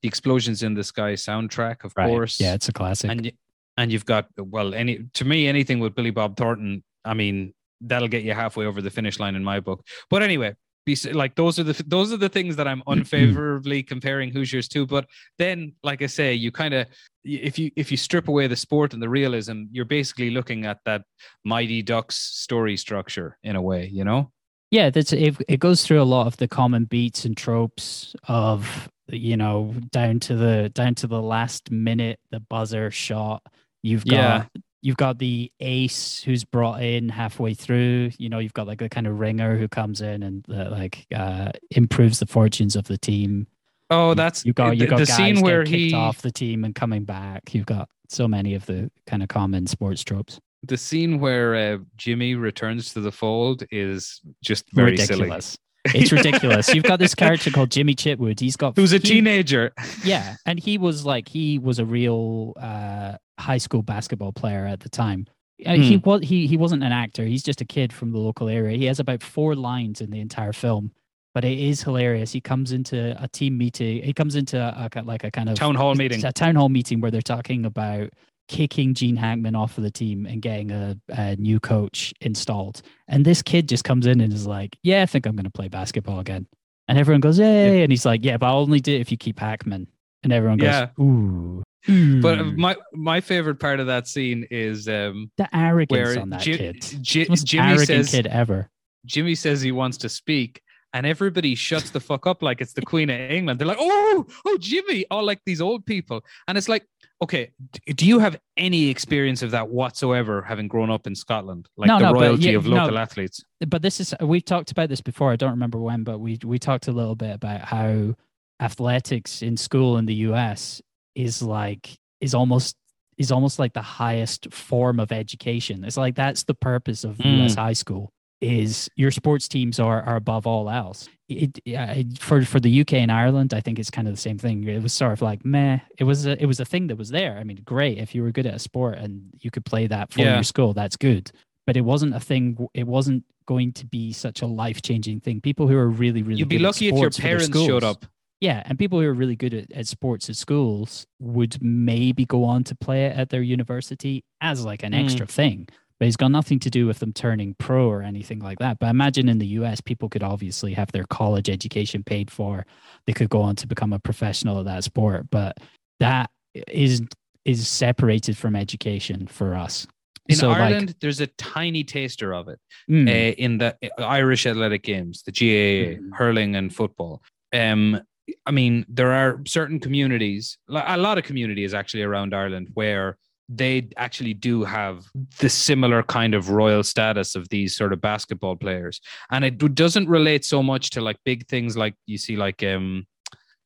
the explosions in the sky soundtrack of Right. course Yeah, it's a classic. and and you've got well any to me anything with billy bob thornton i mean that'll get you halfway over the finish line in my book but anyway bes- like those are the those are the things that i'm mm-hmm. unfavorably comparing hoosiers to but then like i say you kind of if you if you strip away the sport and the realism you're basically looking at that mighty ducks story structure in a way you know yeah, that's it, it goes through a lot of the common beats and tropes of you know down to the down to the last minute the buzzer shot. You've got Yeah. You've got the ace who's brought in halfway through. You know, you've got like the kind of ringer who comes in and uh, like uh, improves the fortunes of the team. oh that's You've got the, you've got the guys scene where he off the team and coming back. You've got so many of the kind of common sports tropes. the scene where uh, jimmy returns to the fold is just very silly ridiculous. It's ridiculous. You've got this character called Jimmy Chitwood. He's got who's a he- teenager Yeah, and he was like he was a real uh, high school basketball player at the time. Uh, He Hmm. was he he wasn't an actor. He's just a kid from the local area. He has about four lines in the entire film, but it is hilarious. He comes into a team meeting. He comes into a, a like a kind of town hall meeting a town hall meeting where they're talking about kicking Gene Hackman off of the team and getting a, a new coach installed. And this kid just comes in and is like, "Yeah, I think I'm going to play basketball again." And everyone goes, "Yay!" And he's like, "Yeah, but I'll only do it if you keep Hackman." And everyone goes, Yeah. "Ooh." But my my favorite part of that scene is um, the arrogance on that kid. Jimmy arrogant says kid ever. Jimmy says he wants to speak, and everybody shuts the fuck up like it's the Queen of England. They're like, "Oh, oh, Jimmy!" All like these old people, and it's like, okay, d- do you have any experience of that whatsoever, having grown up in Scotland, like No, the no, royalty yeah, of no. local athletes? but this is we've talked about this before. I don't remember when, but we we talked a little bit about how athletics in school in the US is like is almost is almost like the highest form of education. It's like that's the purpose of Mm. US high school is your sports teams are are above all else. It, it- for for the UK and Ireland, I think it's kind of the same thing. It was sort of like meh. It was a, it was a thing that was there. I mean, great if you were good at a sport and you could play that for Yeah. your school. That's good but it wasn't a thing. It wasn't going to be such a life changing thing. People who are really, really You'd be lucky if your parents showed up. Yeah, and people who are really good at, at sports at schools would maybe go on to play it at their university as like an Mm. extra thing. But it's got nothing to do with them turning pro or anything like that. But imagine in the US, people could obviously have their college education paid for. They could go on to become a professional at that sport. But that is is separated from education for us. In So, like- Ireland, there's a tiny taster of it Mm. uh, in the Irish athletic games, the GAA, Mhm. hurling and football. Um, I mean, there are certain communities, a lot of communities actually around Ireland, where they actually do have the similar kind of royal status of these sort of basketball players, and it doesn't relate so much to like big things like you see like um,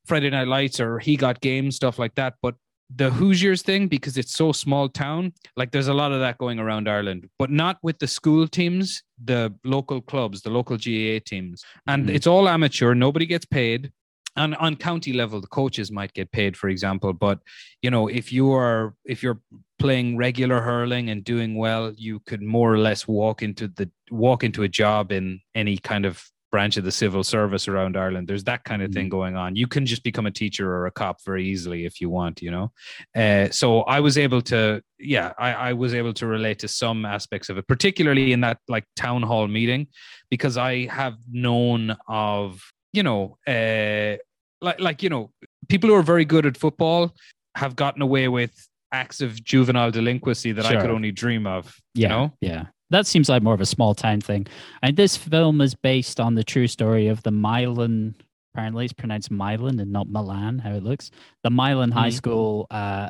Friday Night Lights or He Got Game stuff like that, but the Hoosiers thing because it's so small town. Like there's a lot of that going around Ireland, but not with the school teams, the local clubs, the local GAA teams, and Mhm. it's all amateur. Nobody gets paid. And on county level, the coaches might get paid, for example. But you know, if you are if you're playing regular hurling and doing well, you could more or less walk into the walk into a job in any kind of branch of the civil service around Ireland. There's that kind of thing going on. You can just become a teacher or a cop very easily if you want, you know. Uh, so I was able to, yeah, I, I was able to relate to some aspects of it, particularly in that like town hall meeting, because I have known of, you know, uh, like like you know, people who are very good at football have gotten away with acts of juvenile delinquency that I could only dream of. Yeah, You know, yeah. That seems like more of a small town thing. And this film is based on the true story of the Milan. Apparently, it's pronounced Milan and not Milan. How it looks. The Milan High Mhm. School uh,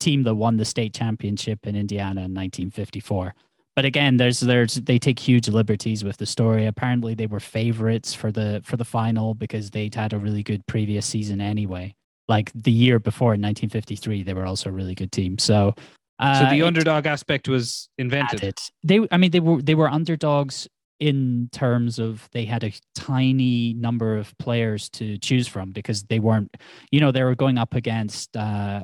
team that won the state championship in Indiana in 1954. But again, there's there's they take huge liberties with the story. Apparently, they were favorites for the for the final because they'd had a really good previous season anyway. Like the year before in 1953, they were also a really good team. So. Uh, so the it- underdog aspect was invented. added. They, I mean, they were they were underdogs in terms of they had a tiny number of players to choose from because they weren't, you know, they were going up against uh,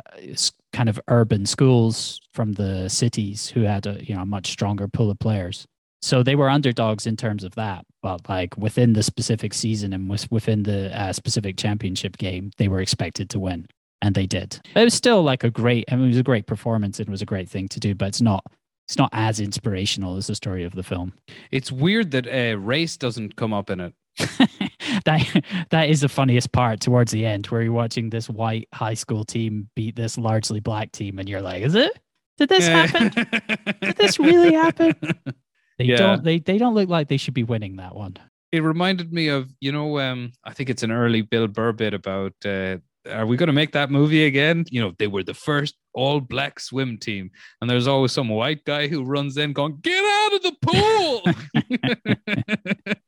kind of urban schools from the cities who had a you know a much stronger pool of players. So they were underdogs in terms of that, but like within the specific season and with- within the uh, specific championship game, they were expected to win, and they did. It was still like a great. I mean, it was a great performance. and It was a great thing to do, but it's not. It's not as inspirational as the story of the film. It's weird that uh, race doesn't come up in it. that that is the funniest part towards the end, where you're watching this white high school team beat this largely black team, and you're like, "Is it? Did this happen? Did this really happen?" They Yeah. don't. They they don't look like they should be winning that one. It reminded me of, you know, um, I think it's an early Bill Burr bit about uh, are we going to make that movie again? You know, they were the first all black swim team. And there's always some white guy who runs in going, get out of the pool.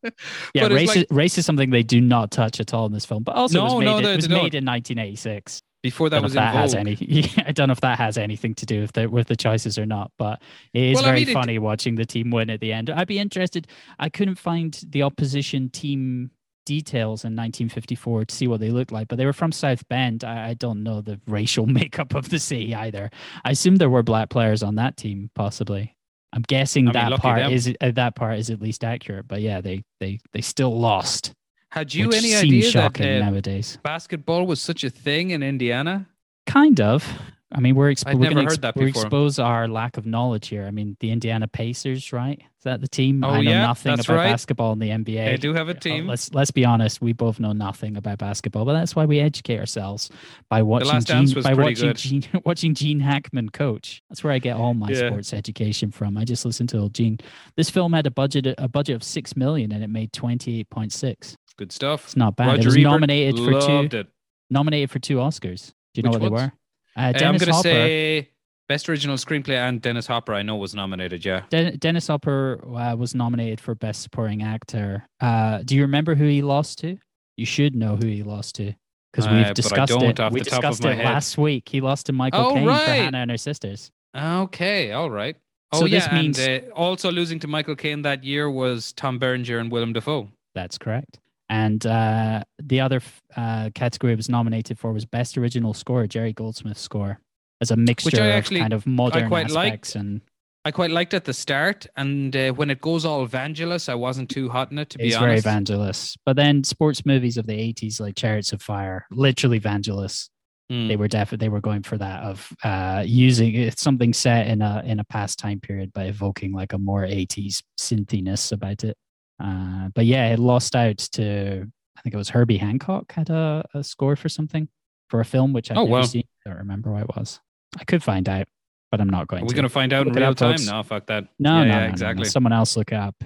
Yeah, race, like- is, race is something they do not touch at all in this film. But also, it was No, made, no, in- it was made in 1986. before that was if that has any. I don't know if that has anything to do with the with the choices or not, but it is Well, I very mean, it- funny watching the team win at the end. I'd be interested. I couldn't find the opposition team details in 1954 to see what they looked like, but they were from South Bend. I, I don't know the racial makeup of the city either. I assume there were black players on that team, possibly. I'm guessing I that part them. is uh, that part is at least accurate. But yeah, they they they still lost. Had you any idea that uh, nowadays? basketball was such a thing in Indiana? Kind of. I mean, we're, exp- we're never heard to that we before. expose our lack of knowledge here. I mean, the Indiana Pacers, right? Is that the team? Oh, I know yeah, nothing about right. basketball in the NBA. They do have a Uh, team. let's let's be honest. We both know nothing about basketball, but that's why we educate ourselves by watching Gene, by watching good. Gene, watching Gene Hackman coach. That's where I get all my Yeah. sports education from. I just listen to old Gene. This film had a budget a budget of six million, and it made twenty eight point six. Good stuff. It's not bad. Roger it was Ebert nominated for two it. nominated for two Oscars. Do you know Which what ones? they were? Uh, Uh, I'm going to Hopper. say best original screenplay and Dennis Hopper. I know was nominated. Yeah. Den- Dennis Hopper uh, was nominated for Best Supporting Actor. Uh, do you remember who he lost to? You should know who he lost to because Uh, we've discussed it. off we the top of discussed it head. last week. He lost to Michael Oh, Caine for right. Hannah and her sisters. Okay. All right. Oh So yeah. this means- and, uh, also losing to Michael Caine that year was Tom Berenger and Willem Dafoe. That's correct. And uh, the other f- uh, category it was nominated for was Best Original Score, Jerry Goldsmith's score, as a mixture actually- of kind of modern quite liked. aspects and I quite liked at the start, and uh, when it goes all Vangelis, I wasn't too hot in it to be honest. It's very. Vangelis. But then sports movies of the 80s, like Chariots of Fire, literally Vangelis. Hmm. They were definitely they were going for that of uh, using it's something set in a in a past time period by evoking like a more 80s synthiness about it. Uh, but yeah, it lost out to I think it was Herbie Hancock had a, a score for something for a film which I've Oh, never wow. seen. I don't remember what it was. I could find out. but I'm not going Are we to. going to find out Look in real time? folks. No, fuck that. No, yeah, no, yeah, no, no, no. exactly. Someone else look it up.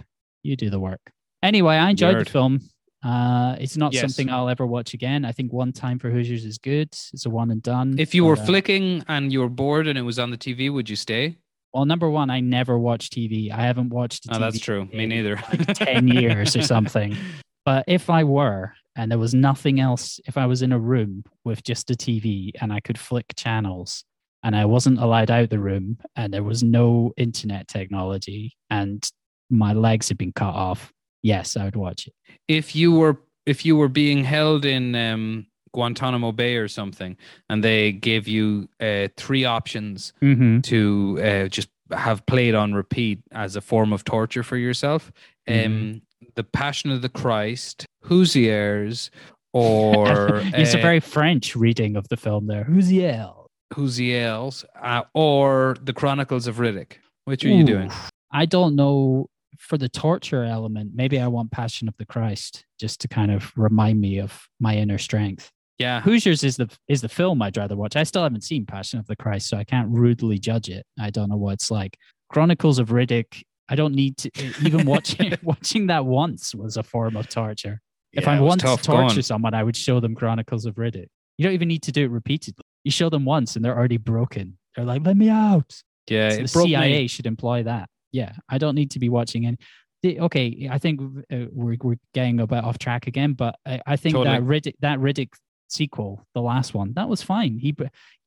You do the work. Anyway, I enjoyed Nerd. the film. Uh, it's not Yes. something I'll ever watch again. I think one time for Hoosiers is good. It's a one and done. If you were uh, flicking and you were bored and it was on the TV, would you stay? Well, number one, I never watch TV. I haven't watched. Oh, that's true. Me neither. like 10 years or something. But if I were, and there was nothing else, if I was in a room with just a TV and I could flick channels and I wasn't allowed out the room and there was no internet technology and my legs had been cut off, yes, I would watch it. if you were if you were being held in um, Guantanamo Bay or something, and they gave you uh, three options Mm-hmm. to uh, just have played on repeat as a form of torture for yourself, um, Mhm. the Passion of the Christ, Hoosiers, or it's a uh, very French reading of the film there. L? Hoosiers, uh, or the Chronicles of Riddick. Which are you doing? I don't know. For the torture element, maybe I want Passion of the Christ just to kind of remind me of my inner strength. Yeah, Hoosiers is the is the film I'd rather watch. I still haven't seen Passion of the Christ, so I can't rudely judge it. I don't know what it's like. Chronicles of Riddick. I don't need to even watching watching that once was a form of torture. if I want to torture someone, I would show them Chronicles of Riddick. You don't even need to do it repeatedly. You show them once and they're already broken. They're like, "Let me out." yeah, So the CIA me. should employ that. Yeah, I don't need to be watching any. Okay, I think uh, we're we're getting a bit off track again, but I, I think that Totally. Riddick that Riddick sequel, the last one, that was fine. He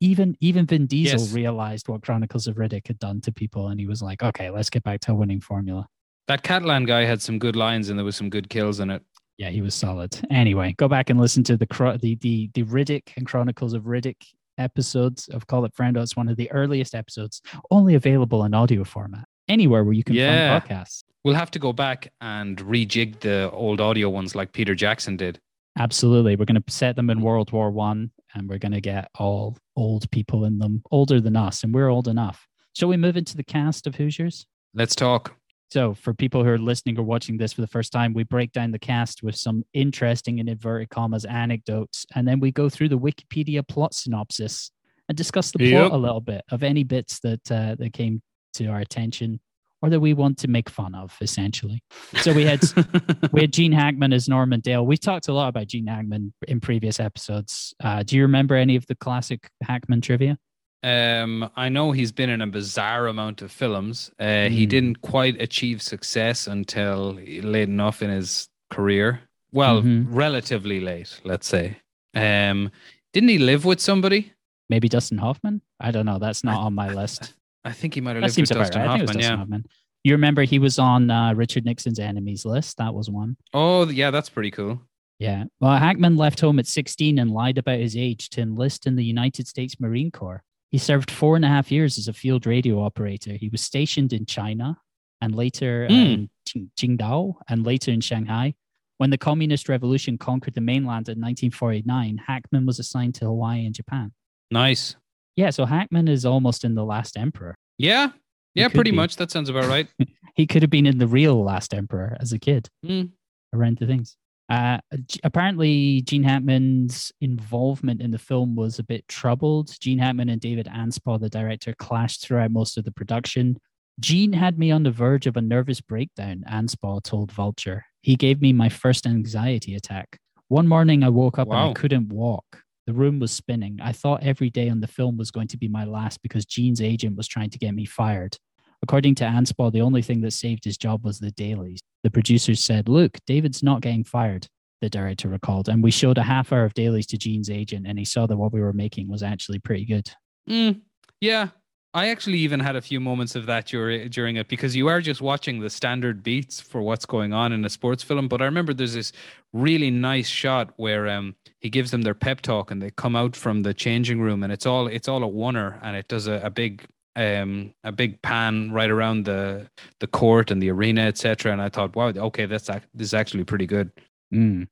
even even Vin Diesel Yes. realized what Chronicles of Riddick had done to people, and he was like, okay, let's get back to a winning formula. That Catalan guy had some good lines and there was some good kills in it. Yeah, he was solid. Anyway, go back and listen to the the the, the Riddick and Chronicles of Riddick episodes of Call It Friendo. It's one of the earliest episodes, only available in audio format anywhere where you can Yeah. find podcasts. We'll have to go back and rejig the old audio ones like Peter Jackson did. Absolutely. We're going to set them in World War One and we're going to get all old people in them, older than us, and we're old enough. Shall we move into the cast of Hoosiers? Let's talk. So, for people who are listening or watching this for the first time, we break down the cast with some interesting, and inverted commas, anecdotes, and then we go through the Wikipedia plot synopsis and discuss the plot a little bit of any bits that uh, that came to our attention or that we want to make fun of, essentially. So we had we had Gene Hackman as Norman Dale. We talked a lot about Gene Hackman in previous episodes. Uh, do you remember any of the classic Hackman trivia? Um, I know he's been in a bizarre amount of films. Uh, He Hmm. didn't quite achieve success until late enough in his career. Well, Mhm. relatively late, let's say. Um, didn't he live with somebody? Maybe Dustin Hoffman? I don't know. That's not on my list. I think he might have That lived seems with Dustin right. I think it was Dustin Yeah. Hoffman. You remember he was on uh, Richard Nixon's enemies list. That was one. Oh, yeah, that's pretty cool. Yeah. Well, Hackman left home at 16 and lied about his age to enlist in the United States Marine Corps. He served four and a half years as a field radio operator. He was stationed in China and later Hmm. in Qingdao and later in Shanghai. When the Communist Revolution conquered the mainland in 1949, Hackman was assigned to Hawaii and Japan. Nice. Yeah, so Hackman is almost in The Last Emperor. Yeah. Yeah, pretty be. much. That sounds about right. He could have been in the real Last Emperor as a kid. Hmm. around the things. Uh, apparently, Gene Hackman's involvement in the film was a bit troubled. Gene Hackman and David Anspaugh, the director, clashed throughout most of the production. Gene had me on the verge of a nervous breakdown, Anspaugh told Vulture. He gave me my first anxiety attack. One morning, I woke up and I couldn't walk. The room was spinning. I thought every day on the film was going to be my last because Gene's agent was trying to get me fired. According to Anspaugh, the only thing that saved his job was the dailies. The producers said, Look, David's not getting fired, the director recalled. And we showed a half hour of dailies to Gene's agent, and he saw that what we were making was actually pretty good. Mm, yeah. I actually even had a few moments of that during, it because you are just watching the standard beats for what's going on in a sports film. But I remember there's this really nice shot where um, he gives them their pep talk and they come out from the changing room and it's all it's all a oner and it does a, a big um a big pan right around the the court and the arena etc and i thought wow okay that's this is actually pretty good Mm.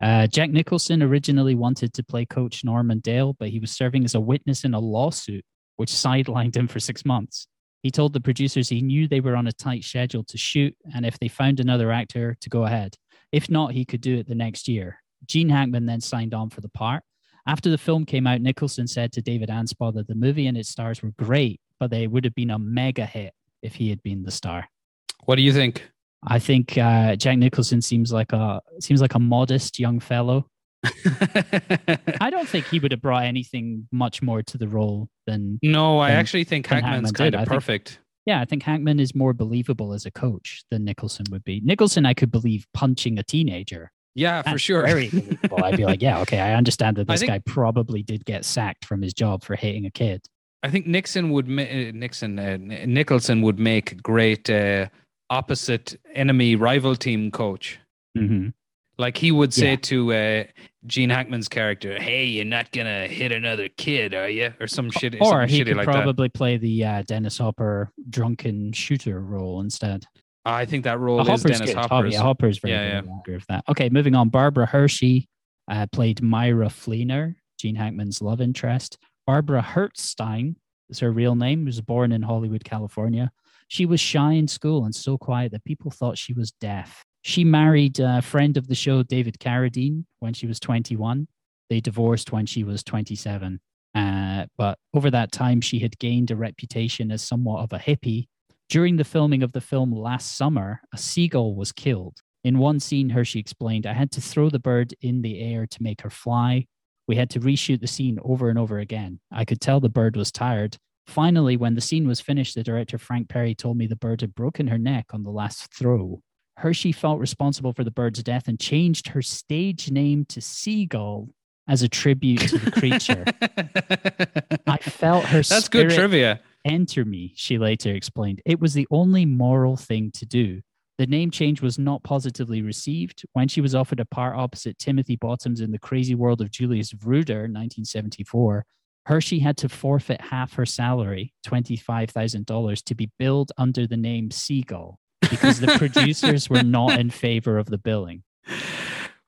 Uh, Jack Nicholson originally wanted to play Coach Norman Dale, but he was serving as a witness in a lawsuit, which sidelined him for six months. He told the producers he knew they were on a tight schedule to shoot, and if they found another actor, to go ahead. If not, he could do it the next year. Gene Hackman then signed on for the part. After the film came out, Nicholson said to David Anspaugh that the movie and its stars were great, but they would have been a mega hit if he had been the star. What do you think? I think uh, Jack Nicholson seems like a seems like a modest young fellow. I don't think he would have brought anything much more to the role than no, I than- actually think Hackman's Hackman kind of think- perfect. yeah. I think Hackman is more believable as a coach than Nicholson would be. Nicholson, I could believe punching a teenager. Yeah, for That's sure. Very believable. I'd be like, yeah, okay, I understand that this think- guy probably did get sacked from his job for hitting a kid. I think Nixon would ma- uh, Nixon uh, Nicholson would make great uh, opposite enemy rival team coach. hmm Like he would say Yeah. to uh, Gene Hackman's character, "Hey, you're not gonna hit another kid, are you?" Or some shit, Or he could like that. probably play the uh, Dennis Hopper drunken shooter role instead. I think that role is Hopper's Dennis. Hopper, Hopper's. yeah, Hopper's very Yeah, good. I agree with that. Okay, moving on. Barbara Hershey uh, played Myra Fleener, Gene Hackman's love interest. Barbara Herzstein is her real name. Was born in Hollywood, California. She was shy in school and so quiet that people thought she was deaf. She married a friend of the show, David Carradine, when she was 21. They divorced when she was 27. Uh, but over that time, she had gained a reputation as somewhat of a hippie during the filming of the film last summer, a seagull was killed. In one scene, Hershey explained, I had to throw the bird in the air to make her fly. We had to reshoot the scene over and over again. I could tell the bird was tired. Finally, when the scene was finished, the director Frank Perry told me the bird had broken her neck on the last throw. Hershey felt responsible for the bird's death and changed her stage name to Seagull as a tribute to the creature. I felt her That's good trivia. enter me, she later explained. It was the only moral thing to do. The name change was not positively received. When she was offered a part opposite Timothy Bottoms in The Crazy World of Julius Vrooder, 1974, Hershey had to forfeit half her salary, $25,000, to be billed under the name Seagull because the producers were not in favor of the billing.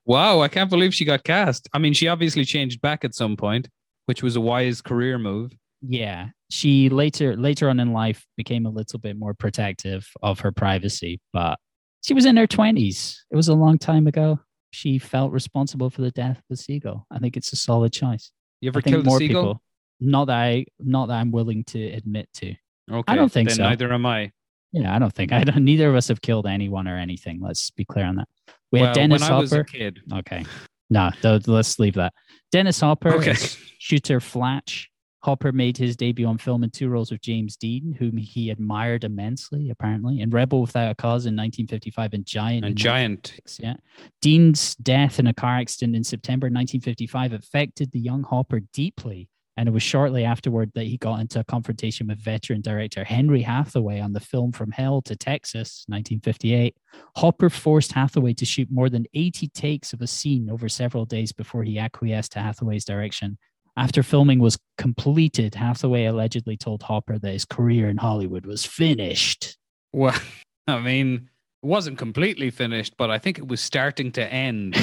Wow, I can't believe she got cast. I mean, she obviously changed back at some point, which was a wise career move. Yeah, she later later on in life became a little bit more protective of her privacy, but she was in her twenties. It was a long time ago. She felt responsible for the death of the seagull. I think it's a solid choice. You ever killed a more seagull? people, not that I, not that I'm willing to admit to. Okay, I don't think then so. Neither am I. Yeah, I don't think I don't. Neither of us have killed anyone or anything. Let's be clear on that. We well, had Dennis when I was a Hopper. kid. Okay, no, th- let's leave that. Dennis Hopper, Okay. Shooter Flatch. Hopper made his debut on film in two roles with James Dean, whom he admired immensely, apparently, in Rebel Without a Cause in 1955 and Giant. And giant. Yeah. Dean's death in a car accident in September 1955 affected the young Hopper deeply. And it was shortly afterward that he got into a confrontation with veteran director Henry Hathaway on the film From Hell to Texas, 1958. Hopper forced Hathaway to shoot more than 80 takes of a scene over several days before he acquiesced to Hathaway's direction. After filming was completed, Hathaway allegedly told Hopper that his career in Hollywood was finished. Well, I mean, it wasn't completely finished, but I think it was starting to end.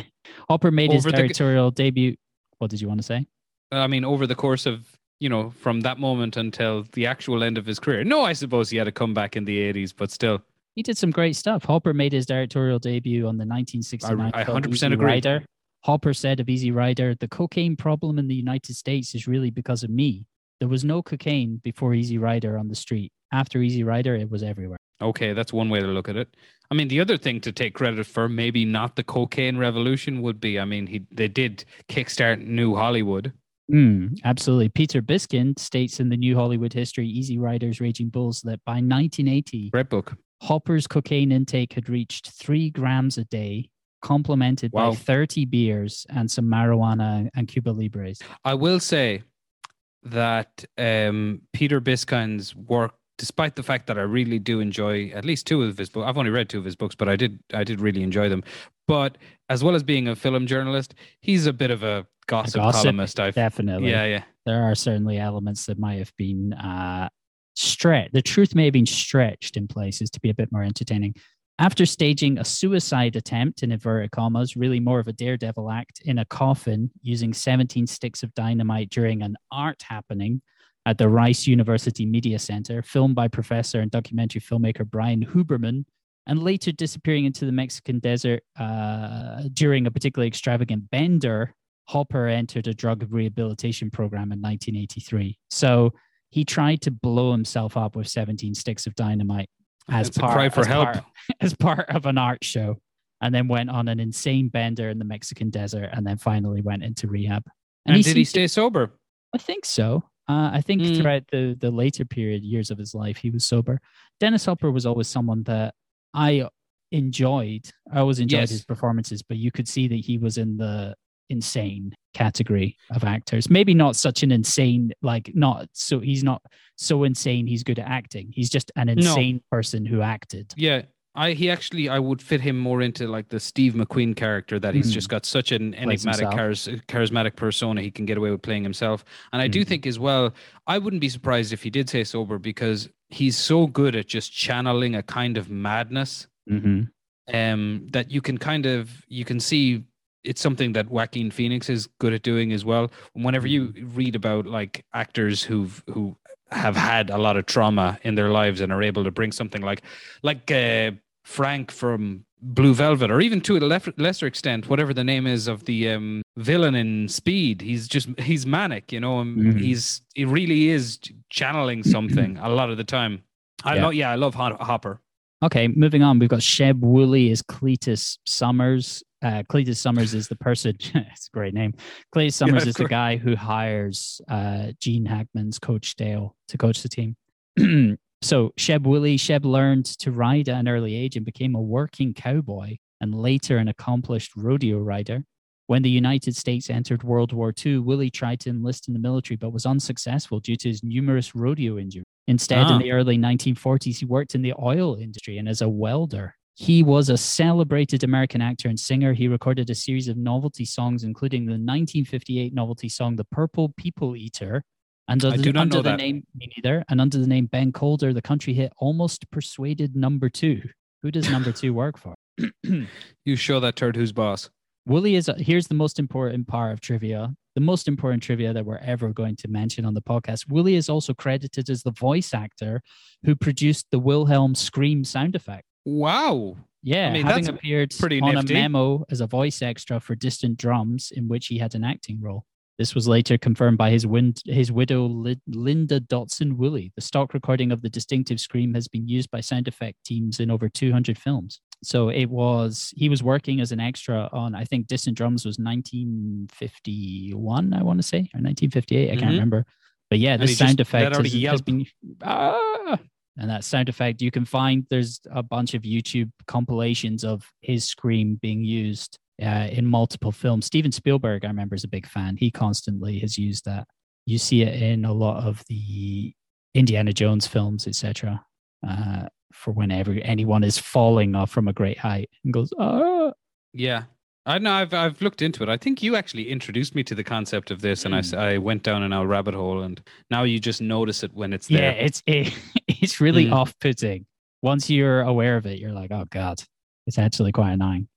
Hopper made his Over the- debut. What did you want to say? I mean, over the course of you know, from that moment until the actual end of his career. No, I suppose he had a comeback in the '80s, but still, He did some great stuff. Hopper made his directorial debut on the 1969 I- I 100% Easy agree. Rider. Hopper said of Easy Rider, the cocaine problem in the United States is really because of me. There was no cocaine before Easy Rider on the street. After Easy Rider, it was everywhere. okay, that's one way to look at it. I mean, the other thing to take credit for, maybe not the cocaine revolution, would be, I mean, he they did kickstart New Hollywood. Mm, absolutely. Peter Biskind states in the New Hollywood History, Easy Riders, Raging Bulls, that by 1980, Red Book. Hopper's cocaine intake had reached three grams a day, complemented Wow. by 30 beers and some marijuana and Cuba Libres. I will say that um, Peter Biskind's work, despite the fact that I really do enjoy at least two of his books, I've only read two of his books, but I did I did really enjoy them. But as well as being a film journalist, he's a bit of a gossip, gossip, columnist. I Definitely. yeah yeah There are certainly elements that might have been uh, stretched. The truth may have been stretched in places to be a bit more entertaining. After staging a suicide attempt, in inverted commas, really more of a daredevil act, in a coffin using 17 sticks of dynamite during an art happening at the Rice University Media Center, filmed by professor and documentary filmmaker Brian Huberman, and later disappearing into the Mexican desert uh, during a particularly extravagant bender, Hopper entered a drug rehabilitation program in 1983. So he tried to blow himself up with 17 sticks of dynamite as It's part, as help. part- as part of an art show, and then went on an insane bender in the Mexican desert, and then finally went into rehab. And, did he seemed to- stay sober? I think so. Uh, I think Mm. throughout the the later period years of his life, he was sober. Dennis Hopper was always someone that I enjoyed. I always enjoyed Yes. his performances, but you could see that he was in the insane category of actors. Maybe not such an insane, like not so he's not so insane he's good at acting. He's just an insane person who acted. Yeah. I he actually I would fit him more into like the Steve McQueen character that he's Mm. just got such an Plays enigmatic charis- charismatic persona he can get away with playing himself. And I do Mhm. think as well I wouldn't be surprised if he did say sober because he's so good at just channeling a kind of madness Mm-hmm. um that you can kind of you can see it's something that Joaquin Phoenix is good at doing as well. Whenever you read about like actors who've who have had a lot of trauma in their lives and are able to bring something like like uh, Frank from Blue Velvet, or even to a lef- lesser extent, whatever the name is of the um, villain in Speed, he's just he's manic, you know. and Mhm. He's he really is channeling something a lot of the time. I Yeah. love, yeah, I love Hop- Hopper. Okay, moving on. We've got Sheb Wooley as Cletus Summers. Uh, Cletus Summers is the person. it's a great name. Cletus Summers is the guy who hires uh, Gene Hackman's coach Dale to coach the team. so Sheb Wooley, Sheb learned to ride at an early age and became a working cowboy and later an accomplished rodeo rider. When the United States entered World War II, Wooley tried to enlist in the military but was unsuccessful due to his numerous rodeo injuries. Instead, Ah. in the early 1940s, he worked in the oil industry and as a welder. He was a celebrated American actor and singer. He recorded a series of novelty songs, including the 1958 novelty song "The Purple People Eater," and I under, do not under know the that. name me neither, and under the name Ben Colder, the country hit "Almost Persuaded" number two. Who does number two work for? You show that turd who's boss. Wooley is here's the most important part of trivia. The most important trivia that we're ever going to mention on the podcast. Wooley is also credited as the voice actor who produced the Wilhelm scream sound effect. Wow. Yeah, I mean, having that's appeared pretty on nifty. a memo as a voice extra for Distant Drums, in which he had an acting role. This was later confirmed by his, win- his widow, Lin- Linda Dotson Wooley. The stock recording of the distinctive scream has been used by sound effect teams in over 200 films. So it was, he was working as an extra on, I think Distant Drums was 1951, I want to say, or 1958, I can't Mhm. remember. But yeah, this sound effect has, has been, ah, and that sound effect you can find there's a bunch of youtube compilations of his scream being used uh, in multiple films steven spielberg i remember is a big fan he constantly has used that you see it in a lot of the indiana jones films etc uh, for whenever anyone is falling off from a great height and goes ah Yeah. I know I've I've looked into it. I think you actually introduced me to the concept of this and I I went down in old rabbit hole and now you just notice it when it's there. yeah it's it, it's really Mm. off-putting once you're aware of it you're like oh god it's actually quite annoying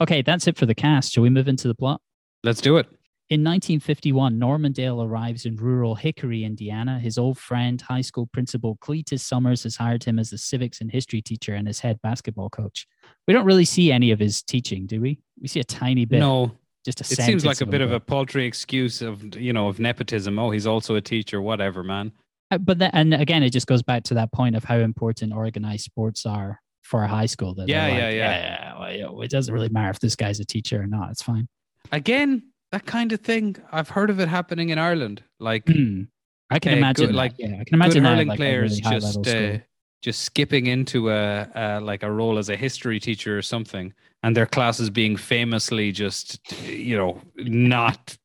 okay that's it for the cast shall we move into the plot Let's do it. In 1951, Norman Dale arrives in rural Hickory, Indiana. His old friend, high school principal Cletus Summers, has hired him as a civics and history teacher and his head basketball coach. We don't really see any of his teaching, do we? We see a tiny bit. No, just a it seems like a bit of a paltry excuse of you know of nepotism. Oh, he's also a teacher. Whatever, man. Uh, But then, and again, it just goes back to that point of how important organized sports are for a high school. That Yeah, like, yeah, yeah. yeah, well, it doesn't really matter if this guy's a teacher or not. It's fine. Again, that kind of thing. I've heard of it happening in Ireland. Like Hmm. I can Uh, imagine, good- like, yeah, I can imagine that, hurling like, players really just uh, just skipping into a, a like a role as a history teacher or something, and their classes being famously just you know not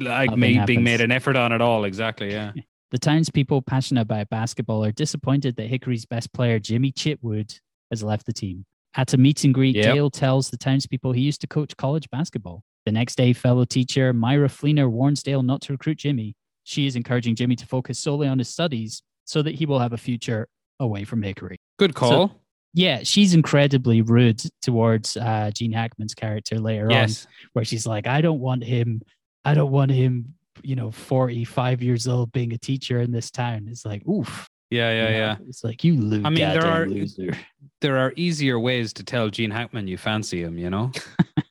like Nothing made, being made an effort on at all. Exactly. Yeah. The townspeople passionate about basketball are disappointed that Hickory's best player, Jimmy Chitwood, has left the team. At a meet and greet, Yep. Dale tells the townspeople he used to coach college basketball. The next day, fellow teacher Myra Fleener warns Dale not to recruit Jimmy. She is encouraging Jimmy to focus solely on his studies so that he will have a future away from Hickory. Good call. Yeah, she's incredibly rude towards uh, Gene Hackman's character later on where she's like, I don't want him, I don't want him, you know, 45 years old being a teacher in this town. It's like, oof. Yeah. Yeah. you know, Yeah. It's like, you lose. I mean, there are- loser. There are easier ways to tell Gene Hackman you fancy him. You know.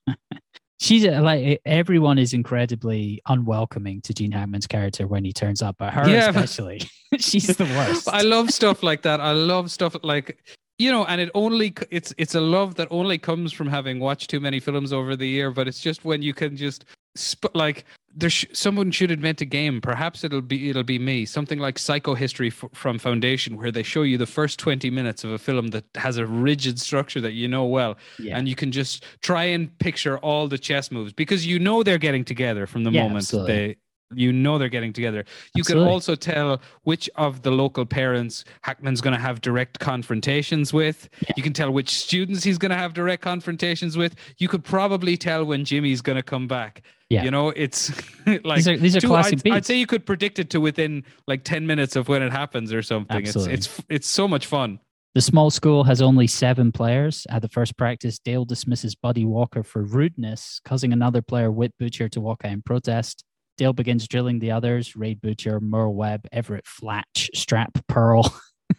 she's uh, like everyone is incredibly unwelcoming to Gene Hackman's character when he turns up, but her Yeah, especially, she's the worst. I love stuff like that. I love stuff like you know, and it only it's it's a love that only comes from having watched too many films over the year. But it's just when you can just sp- like there sh- someone should invent a game. Perhaps it'll be it'll be me. Something like Psychohistory f- from Foundation, where they show you the first twenty minutes of a film that has a rigid structure that you know well, yeah. and you can just try and picture all the chess moves because you know they're getting together from the Yeah, moment absolutely. they you know they're getting together you Absolutely. can also tell which of the local parents hackman's going to have direct confrontations with Yeah. you can tell which students he's going to have direct confrontations with you could probably tell when jimmy's going to come back Yeah. you know it's like these are these are two- classic I'd, I'd say you could predict it to within like 10 minutes of when it happens or something Absolutely. it's it's it's so much fun The small school has only seven players. At the first practice, Dale dismisses Buddy Walker for rudeness, causing another player, Whit Butcher, to walk out in protest. Dale begins drilling the others Rade Butcher, Merle Webb, Everett Flatch, Strap Purl,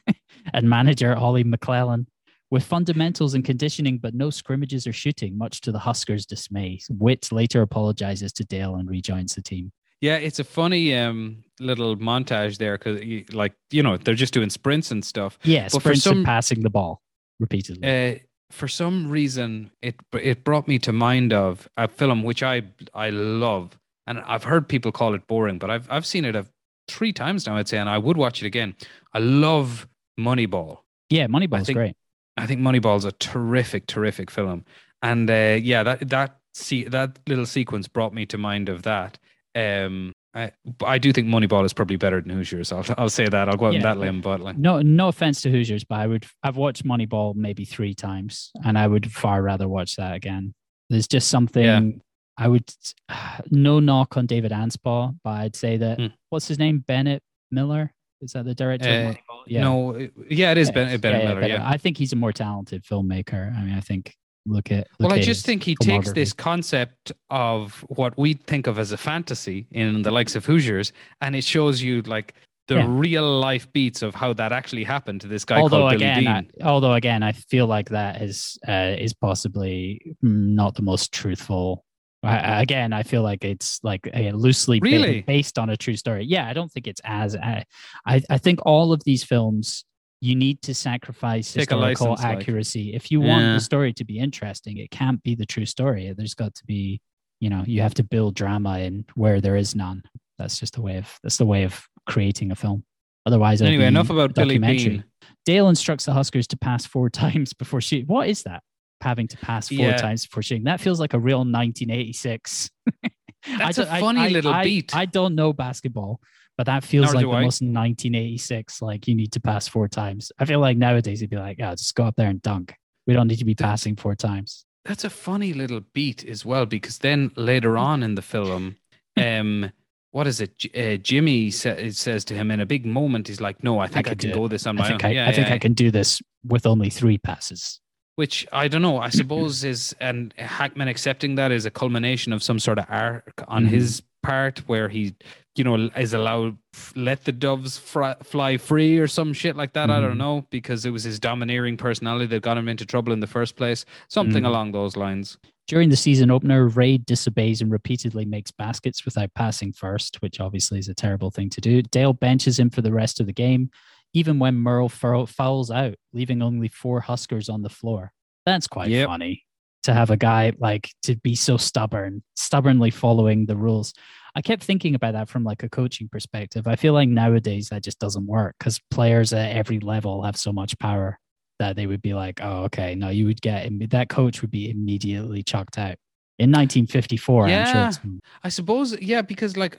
and manager Ollie McLellan. With fundamentals and conditioning, but no scrimmages or shooting, much to the Huskers' dismay. Whit later apologizes to Dale and rejoins the team. Yeah, it's a funny um little montage there because like you know they're just doing sprints and stuff. Yeah, But for sprints some- and passing the ball repeatedly. Uh, for some reason, it it brought me to mind of a film which I I love, and I've heard people call it boring, but I've I've seen it a, three times now. I'd say, and I would watch it again. I love Moneyball. yeah, Moneyball's think- great. I think Moneyball's a terrific, terrific film, and uh, yeah, that that see that little sequence brought me to mind of that. Um, I I do think Moneyball is probably better than Hoosiers. I'll I'll say that. I'll go out on that limb, but like. No, no offense to Hoosiers, but I would. I've watched Moneyball maybe three times, and I would far rather watch that again. There's just something I would. No knock on David Anspaugh, but I'd say that Hmm. what's his name, Bennett Miller. Is that the director? Uh? Yeah. No, it- yeah, it is Yeah, Ben yeah, Miller. Bennett. Yeah. I think he's a more talented filmmaker. I mean, I think look at. Well, look I just think he takes this concept of what we think of as a fantasy in the likes of Hoosiers, and it shows you like the Yeah. real life beats of how that actually happened to this guy although called Billy again, Dean. I, although again, I feel like that is uh, is possibly not the most truthful. I, again, I feel like it's like a loosely Really? based on a true story. Yeah, I don't think it's as. I I, I think all of these films you need to sacrifice Take historical license, like. accuracy if you want Yeah. the story to be interesting. It can't be the true story. There's got to be, you know, you have to build drama in where there is none. That's just the way of that's the way of creating a film. Otherwise, Anyway, enough about Billy documentary. Beane. Dale instructs the Huskers to pass four times before shooting. What is that? Having to pass four Yeah. times before shooting. That feels like a real 1986. That's a funny little I, beat. I don't know basketball, but that feels Nor like the I. most 1986. Like you need to pass four times. I feel like nowadays it'd be like, yeah, just go up there and dunk. We don't need to be passing four times. That's a funny little beat as well, because then later on in the film, um, what is it? Uh, Jimmy sa- says to him in a big moment, he's like, "No, I think I, can do go this on I my think own." I, yeah, I think yeah. I can do this with only three passes. Which I don't know. I suppose is and Hackman accepting that is a culmination of some sort of arc on Mhm. his part, where he, you know, is allowed let the doves fry, fly free or some shit like that. I Mhm. don't know because it was his domineering personality that got him into trouble in the first place. Something Mhm. along those lines. During the season opener, Rade disobeys and repeatedly makes baskets without passing first, which obviously is a terrible thing to do. Dale benches him for the rest of the game, even when Merle foul- fouls out, leaving only four Huskers on the floor. That's quite Yep. funny to have a guy like to be so stubborn, stubbornly following the rules. I kept thinking about that from like a coaching perspective. I feel like nowadays that just doesn't work because players at every level have so much power that they would be like, oh, okay, no, you would get that coach would be immediately chucked out. In 1954, I'm sure Yeah. I suppose, yeah, because like,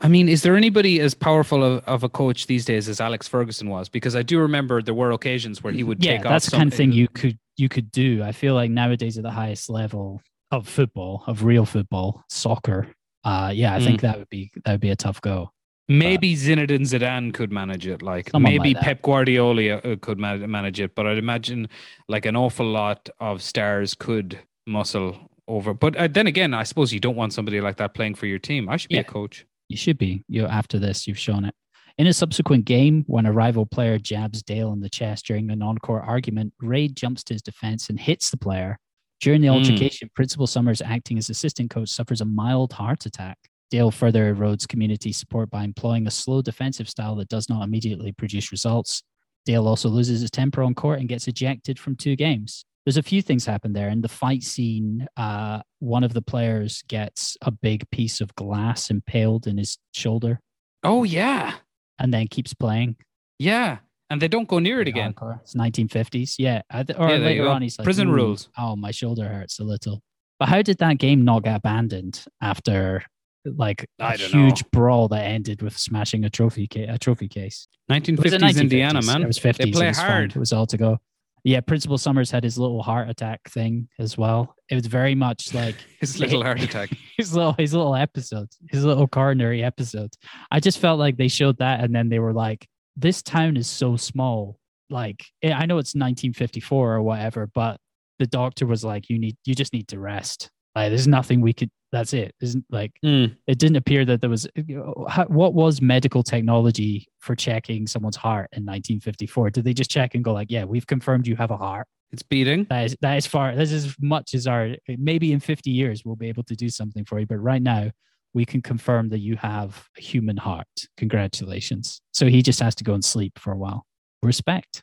I mean, is there anybody as powerful of, of a coach these days as Alex Ferguson was? Because I do remember there were occasions where he would yeah, take off. that's the kind of thing you could you could do. I feel like nowadays at the highest level of football, of real football, soccer, uh, yeah, I Mm. think that would be that would be a tough go. Maybe Zinedine Zidane could manage it. Like maybe like. Pep Guardiola uh, could man- manage it, but I'd imagine like an awful lot of stars could muscle over. But uh, then again, I suppose you don't want somebody like that playing for your team. I should be Yeah. a coach. You should be. You after this, you've shown it. In a subsequent game, when a rival player jabs Dale in the chest during an on-court argument, Rade jumps to his defense and hits the player. During the Hmm. altercation, Principal Summers, acting as assistant coach, suffers a mild heart attack. Dale further erodes community support by employing a slow defensive style that does not immediately produce results. Dale also loses his temper on court and gets ejected from two games. There's a few things happen there. In the fight scene, uh, one of the players gets a big piece of glass impaled in his shoulder Oh yeah, and then keeps playing. yeah, and they don't go near it again. Hardcore. It's 1950s. Yeah. Or Yeah, later on, he's like, Prison rules." Oh, my shoulder hurts a little. But how did that game not get abandoned after like a don't know. huge brawl that ended with smashing a trophy ca- a trophy case? It was the 1950s Indiana, man. It was 50s. They play it was fine. hard. It was all to go. Yeah, Principal Summers had his little heart attack thing as well. It was very much like His little heart attack. his little his little episode, his little coronary episode. I just felt like they showed that, and then they were like, "This town is so small. Like, eh, I know it's 1954 or whatever, but the doctor was like, you need, you just need to rest. Like, there's nothing we could. That's it. Isn't like Mm. it didn't appear that there was you know, how, what was medical technology for checking someone's heart in 1954 did they just check and go like yeah we've confirmed you have a heart It's beating. that is that is far that's as much as our maybe in 50 years we'll be able to do something for you but right now we can confirm that you have a human heart congratulations so he just has to go and sleep for a while respect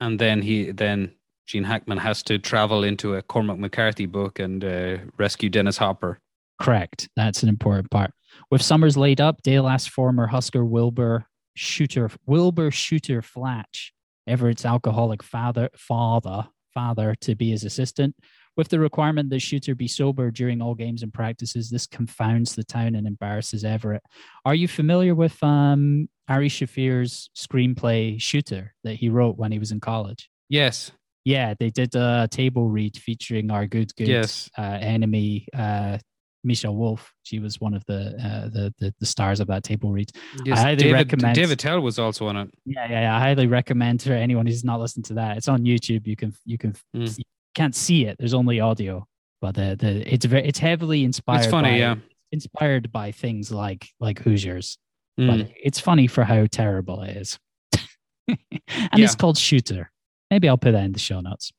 and then he then Gene Hackman has to travel into a Cormac McCarthy book and uh, rescue Dennis Hopper. Correct. That's an important part. With summers laid up dale asks former husker wilbur shooter wilbur shooter flatch everett's alcoholic father father father to be his assistant. With the requirement that shooter be sober during all games and practices this confounds the town and embarrasses everett. Are you familiar with um ari shaffir's screenplay shooter that he wrote when he was in college? Yes. yeah they did a table read featuring our good good Yes. uh, enemy uh Michelle Wolf. She was one of the, uh, the the the stars of that table read. Yes. highly David, recommend- Dave Attell was also on it. Yeah, yeah, yeah. I highly recommend for anyone who's not listened to that. It's on YouTube. You can you can Mm. you can't see it. There's only audio, but the the it's very it's heavily inspired. It's funny, by, yeah. Inspired by things like like Hoosiers, Mm. but it's funny for how terrible it is. and Yeah. it's called Shooter. Maybe I'll put that in the show notes.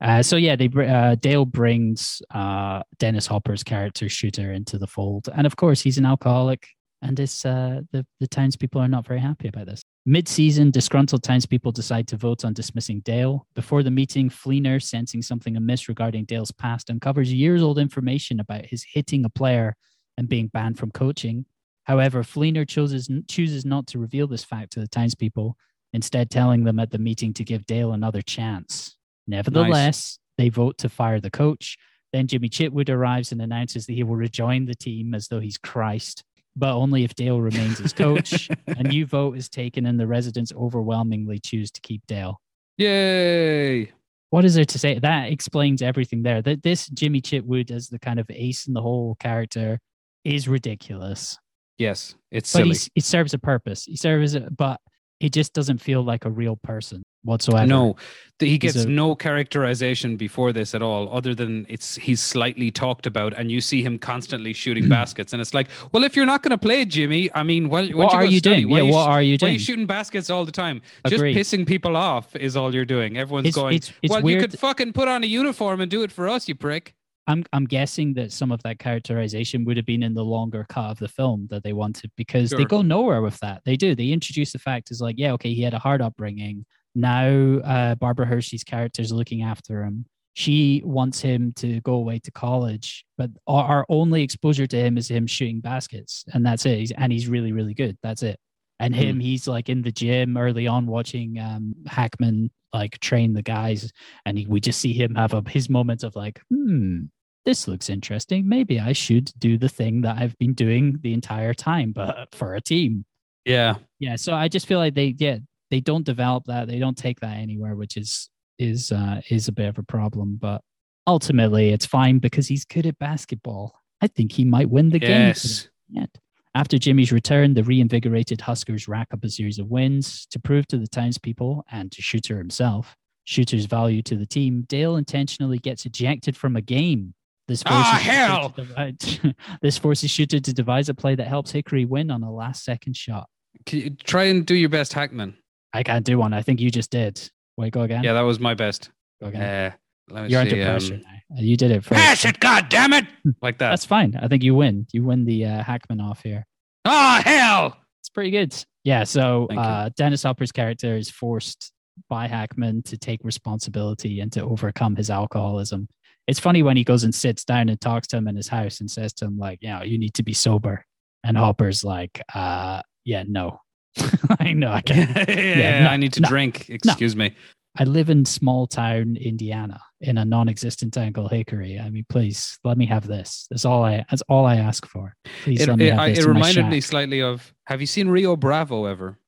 Uh, so yeah, they uh, Dale brings uh, Dennis Hopper's character Shooter into the fold, and of course he's an alcoholic, and it's uh, the the townspeople are not very happy about this. Mid-season, disgruntled townspeople decide to vote on dismissing Dale. Before the meeting, Fleener, sensing something amiss regarding Dale's past, uncovers years-old information about his hitting a player and being banned from coaching. However, Fleener chooses chooses not to reveal this fact to the townspeople, instead telling them at the meeting to give Dale another chance. Nevertheless, they vote to fire the coach. Then Jimmy Chitwood arrives and announces that he will rejoin the team as though he's Christ, but only if Dale remains as coach. a new vote is taken, and the residents overwhelmingly choose to keep Dale. Yay. What is there to say? That explains everything there. That this Jimmy Chitwood as the kind of ace in the hole character is ridiculous. Yes. It's But silly. he's, he serves a purpose. He serves, a, but he just doesn't feel like a real person whatsoever. No, he gets a- no characterization before this at all, other than it's he's slightly talked about, and you see him constantly shooting baskets, and it's like, well, if you're not going to play, Jimmy, I mean, why, What are you doing? Yeah, what are you Why are doing? you shooting baskets all the time? Agreed. Just pissing people off is all you're doing. Everyone's It's- going, it's- it's well, you could fucking put on a uniform and do it for us, you prick. I'm I'm guessing that some of that characterization would have been in the longer cut of the film that they wanted because they go nowhere with that. They do. They introduce the fact is like, yeah, okay, he had a hard upbringing. Now uh, Barbara Hershey's character is looking after him. She wants him to go away to college, but our, our only exposure to him is him shooting baskets, and that's it. He's, and he's really, really good. That's it. And Hmm. him, he's like in the gym early on watching um, Hackman like train the guys, and he, we just see him have a, his moment of like, hmm, this looks interesting. Maybe I should do the thing that I've been doing the entire time, but for a team. Yeah, Yeah. So I just feel like they, yeah, they don't develop that. They don't take that anywhere, which is is uh, is a bit of a problem. But ultimately, it's fine because he's good at basketball. I think he might win the game. yes. them Yet. After Jimmy's return, the reinvigorated Huskers rack up a series of wins to prove to the townspeople and to Shooter himself Shooter's value to the team. Dale intentionally gets ejected from a game. This Ah, forces Shooter hell! divide- this forces Shooter to devise a play that helps Hickory win on a last-second shot. Can you try and do your best, Hackman. I can't do one. I think you just did. Wait, go again. Yeah, that was my best. go again. Uh, You're see, under um, pressure now. You did it first. Pass it, God damn it! Like that. That's fine. I think you win. You win the uh, Hackman off here. oh hell! It's pretty good. Yeah. So uh, Dennis Hopper's character is forced by Hackman to take responsibility and to overcome his alcoholism. It's funny when he goes and sits down and talks to him in his house and says to him, like, you know, you need to be sober. And Hopper's like, uh, yeah, no. I know I can't. yeah, no, I need to no, drink. Excuse me. I live in small town Indiana in a non-existent town called Hickory. I mean, please let me have this. That's all I. That's all I ask for. Please It, let me it, have I- this. it reminded me slightly of. Have you seen Rio Bravo ever?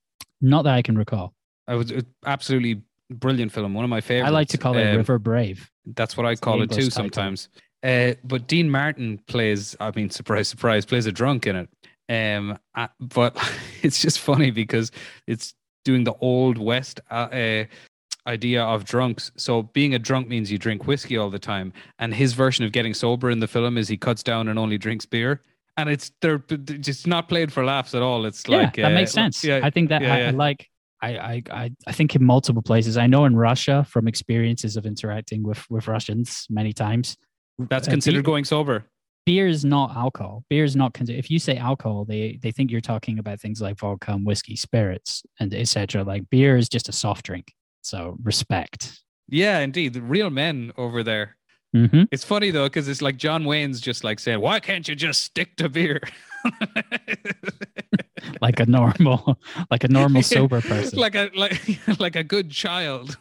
Not that I can recall. I was absolutely brilliant film. One of my favorites. I like to call it Um, River Brave. That's what I the call it English too title. sometimes. Uh, but Dean Martin plays, I mean, surprise, surprise, plays a drunk in it. Um, uh, but it's just funny because it's doing the old West uh, uh, idea of drunks. So being a drunk means you drink whiskey all the time, and his version of getting sober in the film is he cuts down and only drinks beer. And it's they're just not played for laughs at all. It's like yeah, that uh, makes sense. Yeah, I think that yeah, I, I yeah. like. I, I I I think in multiple places. I know in Russia from experiences of interacting with with Russians many times. that's uh, considered going sober. Beer is not alcohol. Beer is not. If you say alcohol, they they think you're talking about things like vodka and whiskey, spirits, and etc. Like beer is just a soft drink. So respect. Yeah, indeed, the real men over there. hmm It's funny though, because it's like John Wayne's just like saying, "Why can't you just stick to beer?" Like a normal, like a normal sober person. like a like like a good child.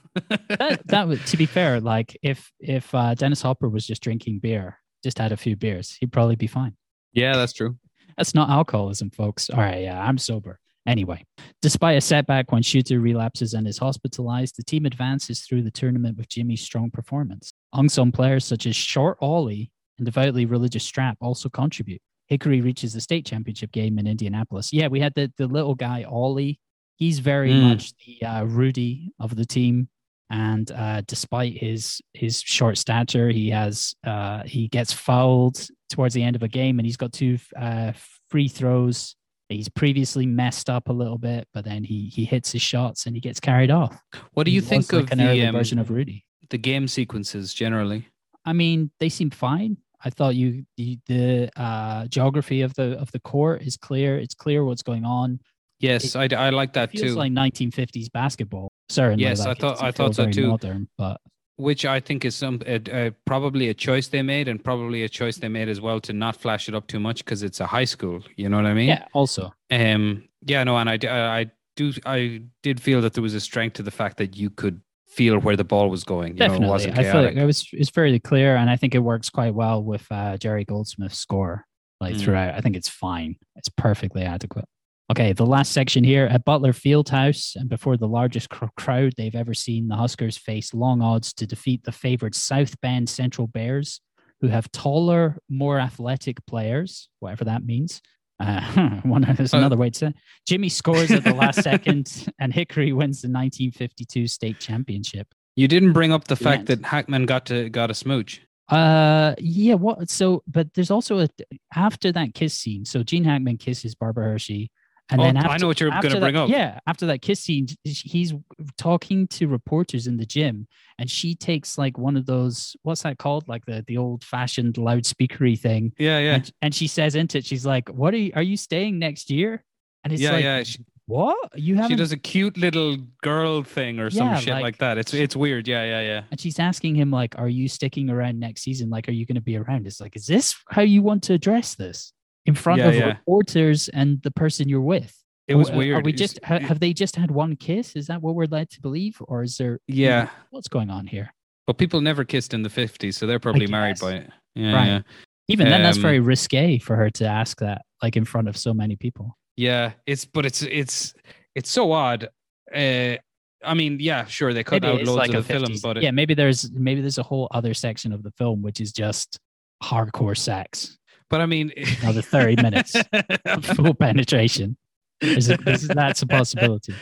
that, that would, to be fair, like if if uh, Dennis Hopper was just drinking beer, just had a few beers, he'd probably be fine. yeah, that's true. That's not alcoholism, folks. All right, yeah, I'm sober. Anyway, despite a setback when Shooter relapses and is hospitalized, the team advances through the tournament with Jimmy's strong performance. Unsung players such as Short Ollie and devoutly religious Strap also contribute. Hickory reaches the state championship game in Indianapolis. Yeah, we had the, the little guy, Ollie. He's very Mm. much the uh, Rudy of the team. And uh, despite his his short stature, he has uh, he gets fouled towards the end of a game, and he's got two uh, free throws. He's previously messed up a little bit, but then he he hits his shots and he gets carried off. What do you was think like of an the um, version of Rudy? the game sequences generally? I mean, they seem fine. I thought you the, the uh, geography of the of the court is clear. It's clear what's going on. Yes, It- I, I like that it feels too. like 1950s basketball. Certainly, Yes, I like, it thought- I thought so too. Modern, but which I think is some uh, uh, probably a choice they made, and probably a choice they made as well to not flash it up too much because it's a high school. You know what I mean? yeah. Also, Um. Yeah. No. And I I do. I did feel that there was a strength to the fact that you could feel where the ball was going. You know, it definitely, wasn't I feel like it was it's fairly clear, and I think it works quite well with uh, Jerry Goldsmith's score. Like Mm. throughout, I think it's fine. It's perfectly adequate. Okay, the last section here at Butler Fieldhouse, and before the largest cr- crowd they've ever seen, the Huskers face long odds to defeat the favored South Bend Central Bears, who have taller, more athletic players, whatever that means. Uh, one, there's Uh, another way to say. it. Jimmy scores at the last second, and Hickory wins the 1952 state championship. You didn't bring up the fact that Hackman got to got a smooch. Uh, yeah. What? So, but there's also a after that kiss scene. So Gene Hackman kisses Barbara Hershey, and Oh, then I know what you're gonna that- bring up. Yeah, after that kiss scene, he's talking to reporters in the gym, and she takes like one of those. What's that called? Like the the old fashioned loudspeakery thing. Yeah, yeah, And, and she says into it, she's like, "What are you? Are you staying next year?" And it's yeah, like, yeah. She, "What? You haven't?" she does a cute little girl thing or some Yeah, shit like, like- that. It's it's weird. Yeah, yeah, yeah. and she's asking him like, "Are you sticking around next season? Like, are you going to be around?" It's like, is this how you want to address this in front Yeah, of yeah. reporters and the person you're with? It was uh, weird. Are we just ha- have they just had one kiss? Is that what we're led to believe, or is there? Yeah, what's going on here? but people never kissed in the fifties, so they're probably married by it. Yeah, Right. yeah. Even then, that's Um, very risque for her to ask that, like in front of so many people. Yeah, it's but it's it's it's so odd. Uh, I mean, yeah, sure, they cut Maybe out loads like of the film, but it, yeah, maybe there's maybe there's a whole other section of the film which is just hardcore sex, but I mean, another thirty minutes of full penetration. Is it, is, that's a possibility.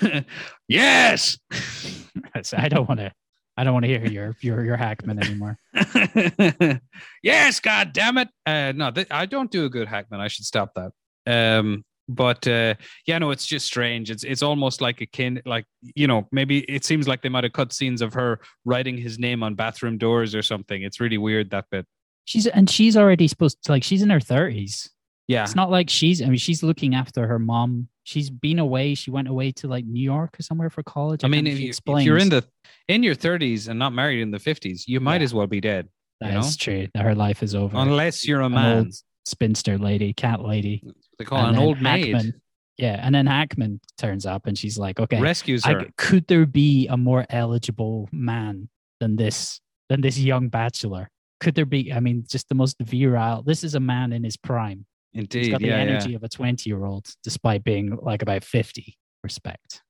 yes. I don't want to. I don't want to hear your your your Hackman anymore. yes, god damn it. Uh, no, th- I don't do a good Hackman. I should stop that. Um, But uh, yeah, no, it's just strange. It's it's almost like a kin, like you know, maybe it seems like they might have cut scenes of her writing his name on bathroom doors or something. It's really weird that bit. She's and she's already supposed to like she's in her thirties. Yeah, It's not like she's I mean she's looking after her mom. She's been away. She went away to like New York or somewhere for college. I mean, if, you, if you're in the in your 30s and not married in the 50s, you might Yeah. as well be dead. That's true. That her life is over. unless you're a An man. spinster lady, cat lady. They call And an old maid. Hackman- Yeah, and then Hackman turns up, and she's like, "Okay, Rescues I- her. could there be a more eligible man than this than this young bachelor? Could there be? I mean, just the most virile. This is a man in his prime. He's Indeed, got the yeah, yeah. energy of a twenty-year-old, despite being like about fifty. Respect.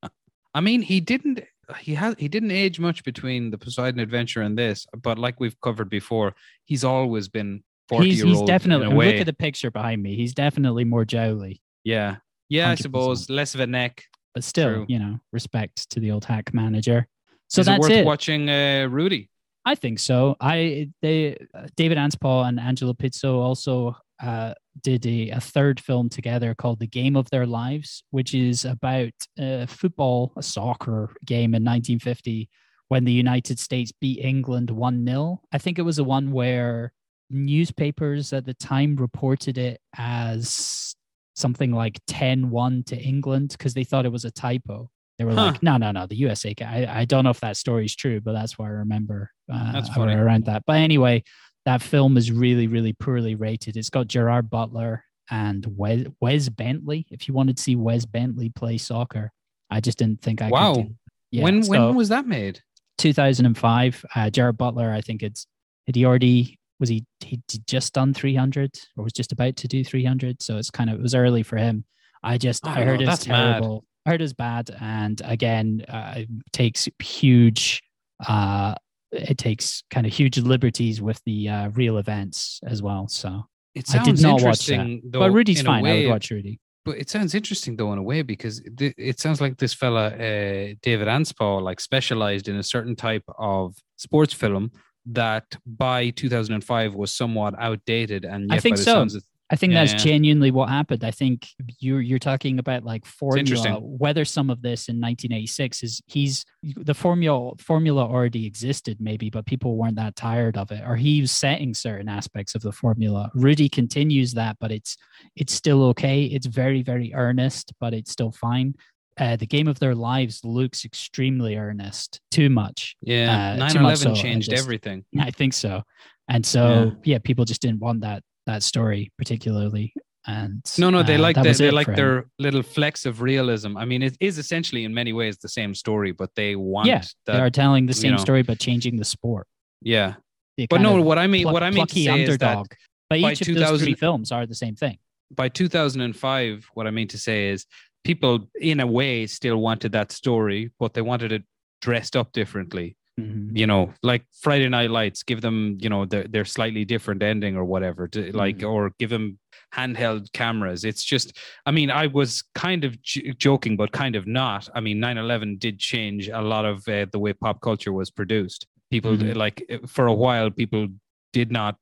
I mean, he didn't. He has. He didn't age much between the Poseidon Adventure and this, but like we've covered before, he's always been forty He's, he's definitely. in I a way. look at the picture behind me. He's definitely more jowly, yeah, yeah. I 100%. suppose less of a neck. but still, True. you know, respect to the old hack manager. So Is that's it worth it. watching uh, Rudy? I think so. I they David Anspaugh and Angelo Pizzo also uh, did a, a third film together called The Game of Their Lives, which is about uh, football, a soccer game in 1950 when the United States beat England 1 0. I think it was the one where newspapers at the time reported it as something like 10 1 to England because they thought it was a typo. They were Huh. like, no, no, no, the USA. ca- I, I don't know if that story is true, but that's what I remember uh, That's funny. around that. But anyway, that film is really, really poorly rated. It's got Gerard Butler and Wes, Wes Bentley. If you wanted to see Wes Bentley play soccer, I just didn't think I Wow. could. Do, yeah, when so when was that made? 2005? Uh, Gerard Butler, I think it's had he already was he he just done 300 or was just about to do 300? So it's kind of it was early for him. I just I I, heard it's terrible. I heard it's bad, and again, uh, it takes huge. Uh, it takes kind of huge liberties with the uh, real events as well. So, It I did sounds not watch that. interesting, though. but Rudy's fine. I way, would watch Rudy. But it sounds interesting though in a way because th- it sounds like this fella uh, David Anspaugh like specialized in a certain type of sports film that by 2005 was somewhat outdated and I think so. sounds of- I think Yeah, that's yeah. genuinely what happened. I think you're you're talking about like formula. Whether some of this in 1986 is he's the formula formula already existed maybe, but people weren't that tired of it, or he was setting certain aspects of the formula. Rudy continues that, but it's it's still okay. It's very very earnest, but it's still fine. Uh, the game of their lives looks extremely earnest, too much. yeah uh, 9/11 much so, I changed just- everything. I think so. And so, yeah, people just didn't want that that story particularly. And No, no, they uh, like that the, they like for him. their little flecks of realism. I mean, it is essentially in many ways the same story, but they want yeah, that. they are telling the same know. story but changing the sport. yeah, The but no, what I mean, pluck- what I mean to say is that underdog. by each of those three 2000 films are the same thing. by 2005, what I mean to say is people, in a way, still wanted that story, but they wanted it dressed up differently. Mhm. You know, like Friday Night Lights, give them, you know, their, their slightly different ending or whatever, to, like, Mhm. or give them handheld cameras. It's just, I mean, I was kind of j- joking, but kind of not. I mean, 9 11 did change a lot of uh, the way pop culture was produced. People, Mhm. like, for a while, people did not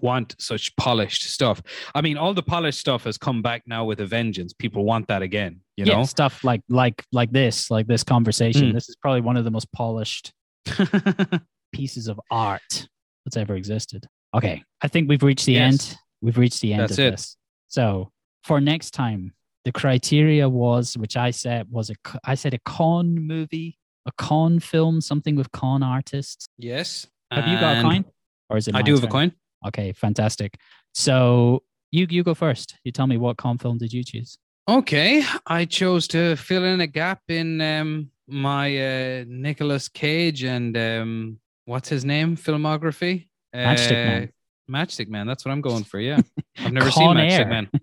want such polished stuff. I mean, all the polished stuff has come back now with a vengeance. People want that again, you yeah, know? stuff like like like this, like this conversation. Mm. This is probably one of the most polished pieces of art that's ever existed. Okay, I think we've reached the Yes. end. We've reached the end That's of it. this. So for next time, the criteria was, which I said was a, I said a con movie, a con film, something with con artists. yes. Have you got a coin, or is it? I do have a coin. Okay, fantastic. So you you go first. You tell me what con film did you choose? Okay, I chose to fill in a gap in um, my uh, Nicolas Cage and um, what's his name filmography. Matchstick Uh, Man. Matchstick Man. That's what I'm going for. Yeah, I've never seen Matchstick. Man.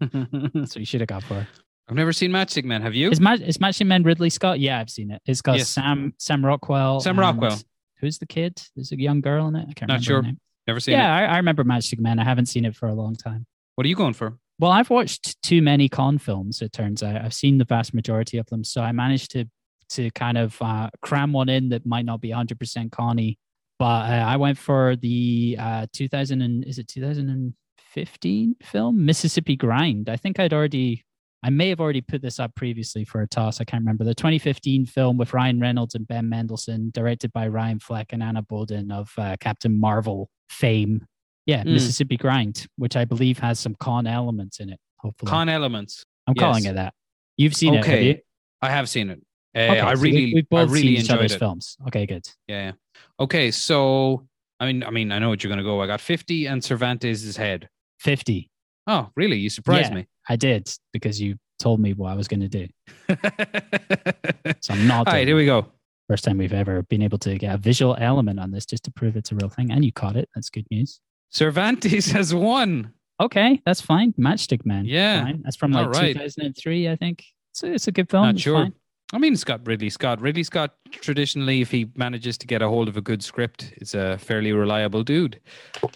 So you should have got for. I've never seen Matchstick Man. Have you? Is Match is Matching Men Ridley Scott? Yeah, I've seen it. It's got Yes. Sam Sam Rockwell. Sam Rockwell. Who's the kid? There's a young girl in it. I can't Not remember. sure. her name. Never seen Yeah, it. I, I remember Matchstick Man. I haven't seen it for a long time. What are you going for? Well, I've watched too many con films. It turns out I've seen the vast majority of them, so I managed to to kind of uh, cram one in that might not be 100% conny. But uh, I went for the uh, 2000 and is it 2015 film, Mississippi Grind. I think I'd already, I may have already put this up previously for a toss. I can't remember. The 2015 film with Ryan Reynolds and Ben Mendelsohn, directed by Ryan Fleck and Anna Boden of uh, Captain Marvel fame. Yeah, Mm. Mississippi Grind, which I believe has some con elements in it. Hopefully, Con elements. I'm calling it that. You've seen it, have Okay. you? I have seen it. Uh, Okay, I so we- really, we've I both really seen each other's it. films. Okay, good. Yeah, yeah. Okay, so I mean, I mean, I know what you're gonna go. I got 50 and Cervantes' head. 50. Oh, really? You surprised Yeah. I did because you told me what I was going to do. So I'm not All right, here we go. First time we've ever been able to get a visual element on this just to prove it's a real thing. And you caught it. That's good news. Cervantes has won. Okay, that's fine. Matchstick Man. Yeah. Fine. That's from like All right. 2003, I think. It's a, it's a good film. Not It's sure. fine. I mean, it's got Ridley Scott. Ridley Scott, traditionally, if he manages to get a hold of a good script, is a fairly reliable dude.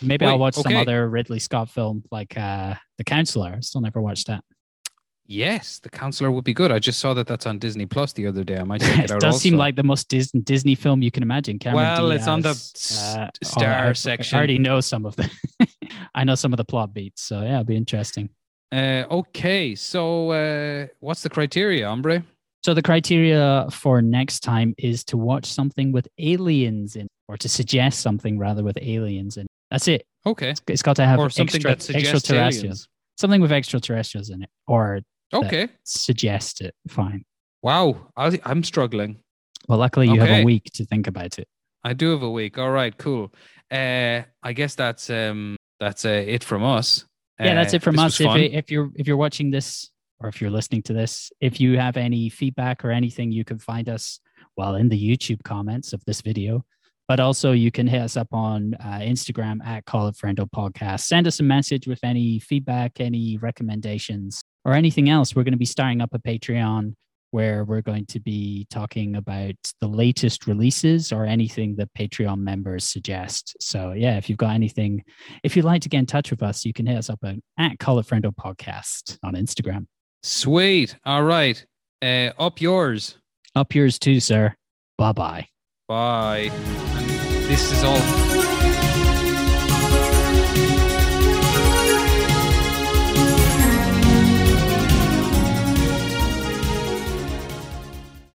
Maybe Wait, I'll watch some other Ridley Scott film like uh, The Counselor. I still never watched that. Yes, The Counselor would be good. I just saw that that's on Disney Plus the other day. I might check it it out. does seem like the most Disney, Disney film you can imagine. Cameron Well, it's on the uh, star oh, section. I already know some of the. I know some of the plot beats, so yeah, it'll be interesting. Uh, okay, so uh, what's the criteria, hombre? So the criteria for next time is to watch something with aliens in, or to suggest something rather with aliens in. That's it. Okay, It's got to have or something extra, that suggests extraterrestrials. aliens. Something with extraterrestrials in it, or Okay. suggest it. Fine. Wow, I, I'm struggling. Well, luckily you have a week to think about it. I do have a week. All right, cool. Uh, I guess that's um that's uh, it from us. yeah, that's Uh, it from this us. If, if you're if you're watching this or if you're listening to this, if you have any feedback or anything, you can find us well in the YouTube comments of this video. But also, you can hit us up on uh, Instagram at Call It Friendo Podcast. Send us a message with any feedback, any recommendations, or anything else. We're going to be starting up a Patreon where we're going to be talking about the latest releases or anything that Patreon members suggest. So, yeah, if you've got anything, if you'd like to get in touch with us, you can hit us up at, at Call It Friendo Podcast on Instagram. Sweet. All right. Uh, up yours. Up yours too, sir. Bye bye. Bye. And this is all.